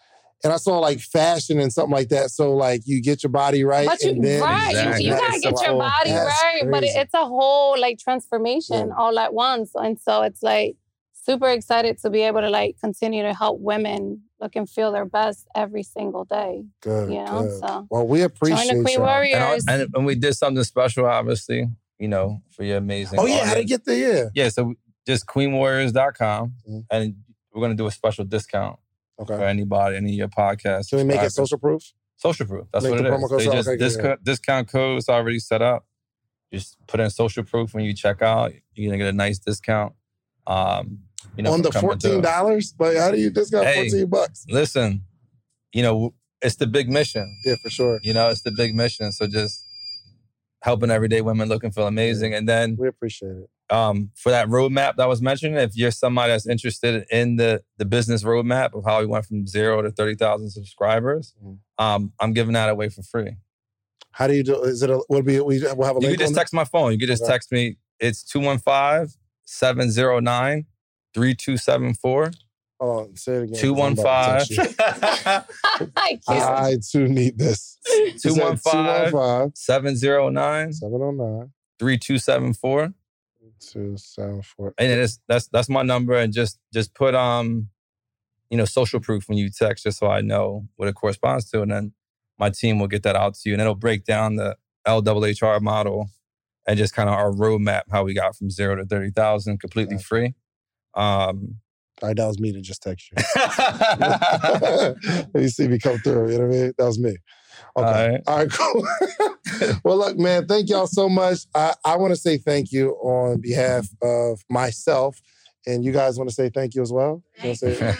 and I saw like fashion and something like that. So like you get your body right, But you, and then right, you- Exactly. you, That gotta get so your body That's right. But it, it's a whole like transformation Yeah. all at once, and so it's like super excited to be able to like continue to help women look and feel their best every single day. good. you know, good. so well, we appreciate Join the Queen y'all. Warriors. and, and, and we did something special, obviously, you know, for your amazing. Oh yeah, how to get there? Yeah. Yeah, so just queenwarriors.com Mhm. and we're going to do a special discount for anybody, any of your podcasts. Can we make it social proof? Social proof. That's Make what the it promo is. code They so- just, okay, this yeah. discount code is already set up. Just put in social proof when you check out. You're gonna get a nice discount. Um, you know, On the fourteen dollars, Like how do you discount Hey. fourteen bucks? Listen, you know, it's the big mission. Yeah, for sure. You know, it's the big mission. So just helping everyday women look and feel amazing. And then We appreciate it. um, for that roadmap that was mentioned, if you're somebody that's interested in the the business roadmap of how we went from zero to thirty thousand subscribers, Mhm. um, I'm giving that away for free. How do you do? Is it a? Would be? We we'll have a You can just text my phone. You can just text me. It's 215 709 3274. it? Hold on, say it again. I'm Two about to one text you. five. I can't. I too need this. Two one five 215 seven zero nine 709 three two seven four. 274. And it is that's that's my number. And just just put um, you know, social proof when you text, just so I know what it corresponds to, and then my team will get that out to you, and it'll break down the LWHR model and just kind of our roadmap how we got from zero to thirty thousand completely Gotcha. free. Um, All right, that was me to just text you. Let me see me come through. You know what I mean? That was me. Okay. All All right, cool. well, look, man, thank y'all so much. I, I want to say thank you on behalf of myself. And you guys want to say thank you as well? You say-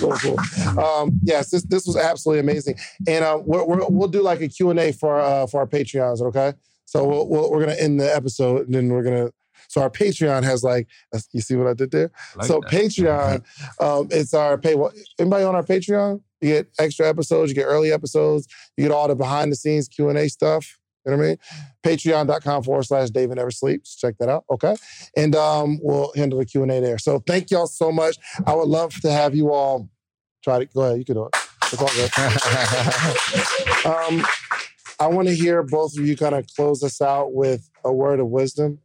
cool, cool. Um, yes, this this was absolutely amazing, and uh, we're, we're, we'll do like a Q and A for uh, for our Patreons. Okay, so we'll, we'll, we're gonna end the episode, and then we're gonna. So our Patreon has like, you see what I did there? Like so that. Patreon, um, it's our pay. Anybody on our Patreon? You get extra episodes, you get early episodes, you get all the behind the scenes Q and A stuff. You know what I mean? Patreon.com forward slash David Never Sleeps. Check that out. Okay. And um, we'll handle the Q&A there. So thank y'all so much. I would love to have you all try to go ahead. You can do it. It's all good. um, I want to hear both of you kind of close us out with a word of wisdom.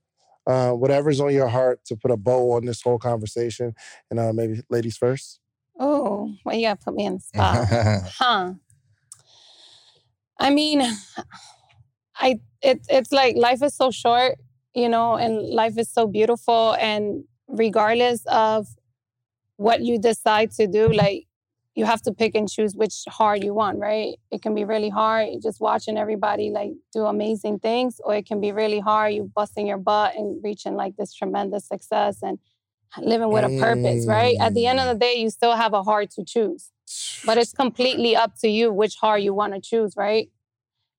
Uh, whatever's on your heart to put a bow on this whole conversation. And uh, maybe ladies first. Oh, well, you gotta put me in the spot. huh. I mean, I it, it's like life is so short, you know, and life is so beautiful. And regardless of what you decide to do, like you have to pick and choose which hard you want, right? It can be really hard just watching everybody like do amazing things, or it can be really hard you busting your butt and reaching like this tremendous success and living with a purpose, right? At the end of the mm. day, you still have a hard to choose. But it's completely up to you which hard you want to choose, right?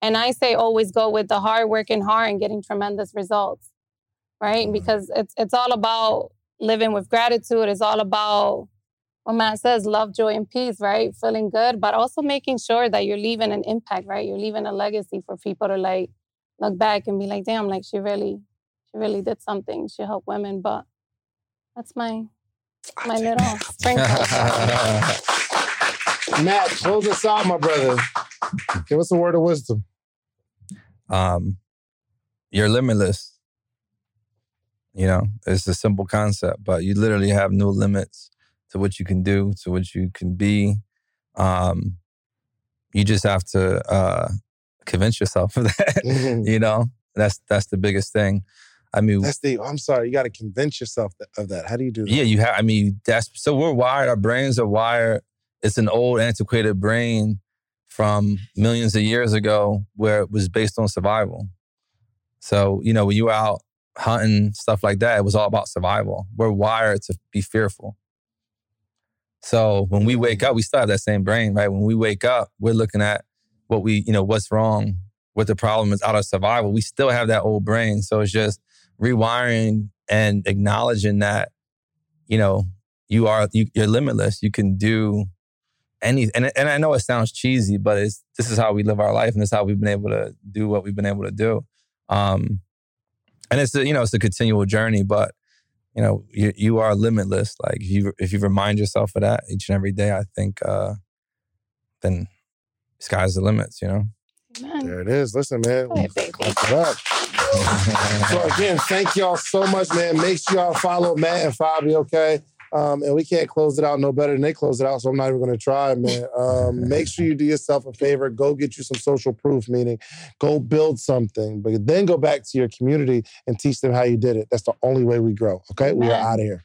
And I say always go with the hard working hard and getting tremendous results, right? Mm. Because it's it's all about living with gratitude. It's all about what Matt says, love, joy, and peace, right? Feeling good, but also making sure that you're leaving an impact, right? You're leaving a legacy for people to like look back and be like, damn, like she really, she really did something. She helped women. But that's my my little sprinkle. Matt, close us out, my brother. Give us a word of wisdom. um, you're limitless. You know, it's a simple concept, but you literally have no limits to what you can do, to what you can be. Um, you just have to uh, convince yourself of that. Mhm. you know, that's that's the biggest thing. I mean, That's the. I'm sorry. You got to convince yourself of that. How do you do that? yeah, you have. I mean, that's so we're wired. Our brains are wired. It's an old, antiquated brain from millions of years ago, where it was based on survival. So you know, when you were out hunting stuff like that, it was all about survival. We're wired to be fearful. So when we wake up, we still have that same brain, right? When we wake up, we're looking at what we, you know, what's wrong, what the problem is out of survival. We still have that old brain. So it's just rewiring and acknowledging that, you know, you are you, you're limitless. You can do any and, and I know it sounds cheesy, but it's this is how we live our life and this is how we've been able to do what we've been able to do. Um and it's a, you know, it's a continual journey, but you know, you you are limitless. Like if you if you remind yourself of that each and every day, I think uh then sky's the limits, you know. Man. There it is. Listen, man. Go baby. It up. so again, thank y'all so much, man. Make sure y'all follow Matt and Fabi, okay? Um, and we can't close it out no better than they close it out, so I'm not even gonna try, man. Um, make sure you do yourself a favor. Go get you some social proof, meaning go build something, but then go back to your community and teach them how you did it. That's the only way we grow. Okay, we are out of here.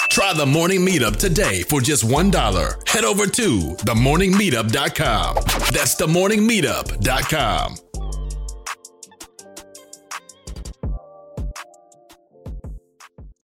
Try the morning meetup today for just $1. Head over to themorningmeetup.com. That's themorningmeetup.com.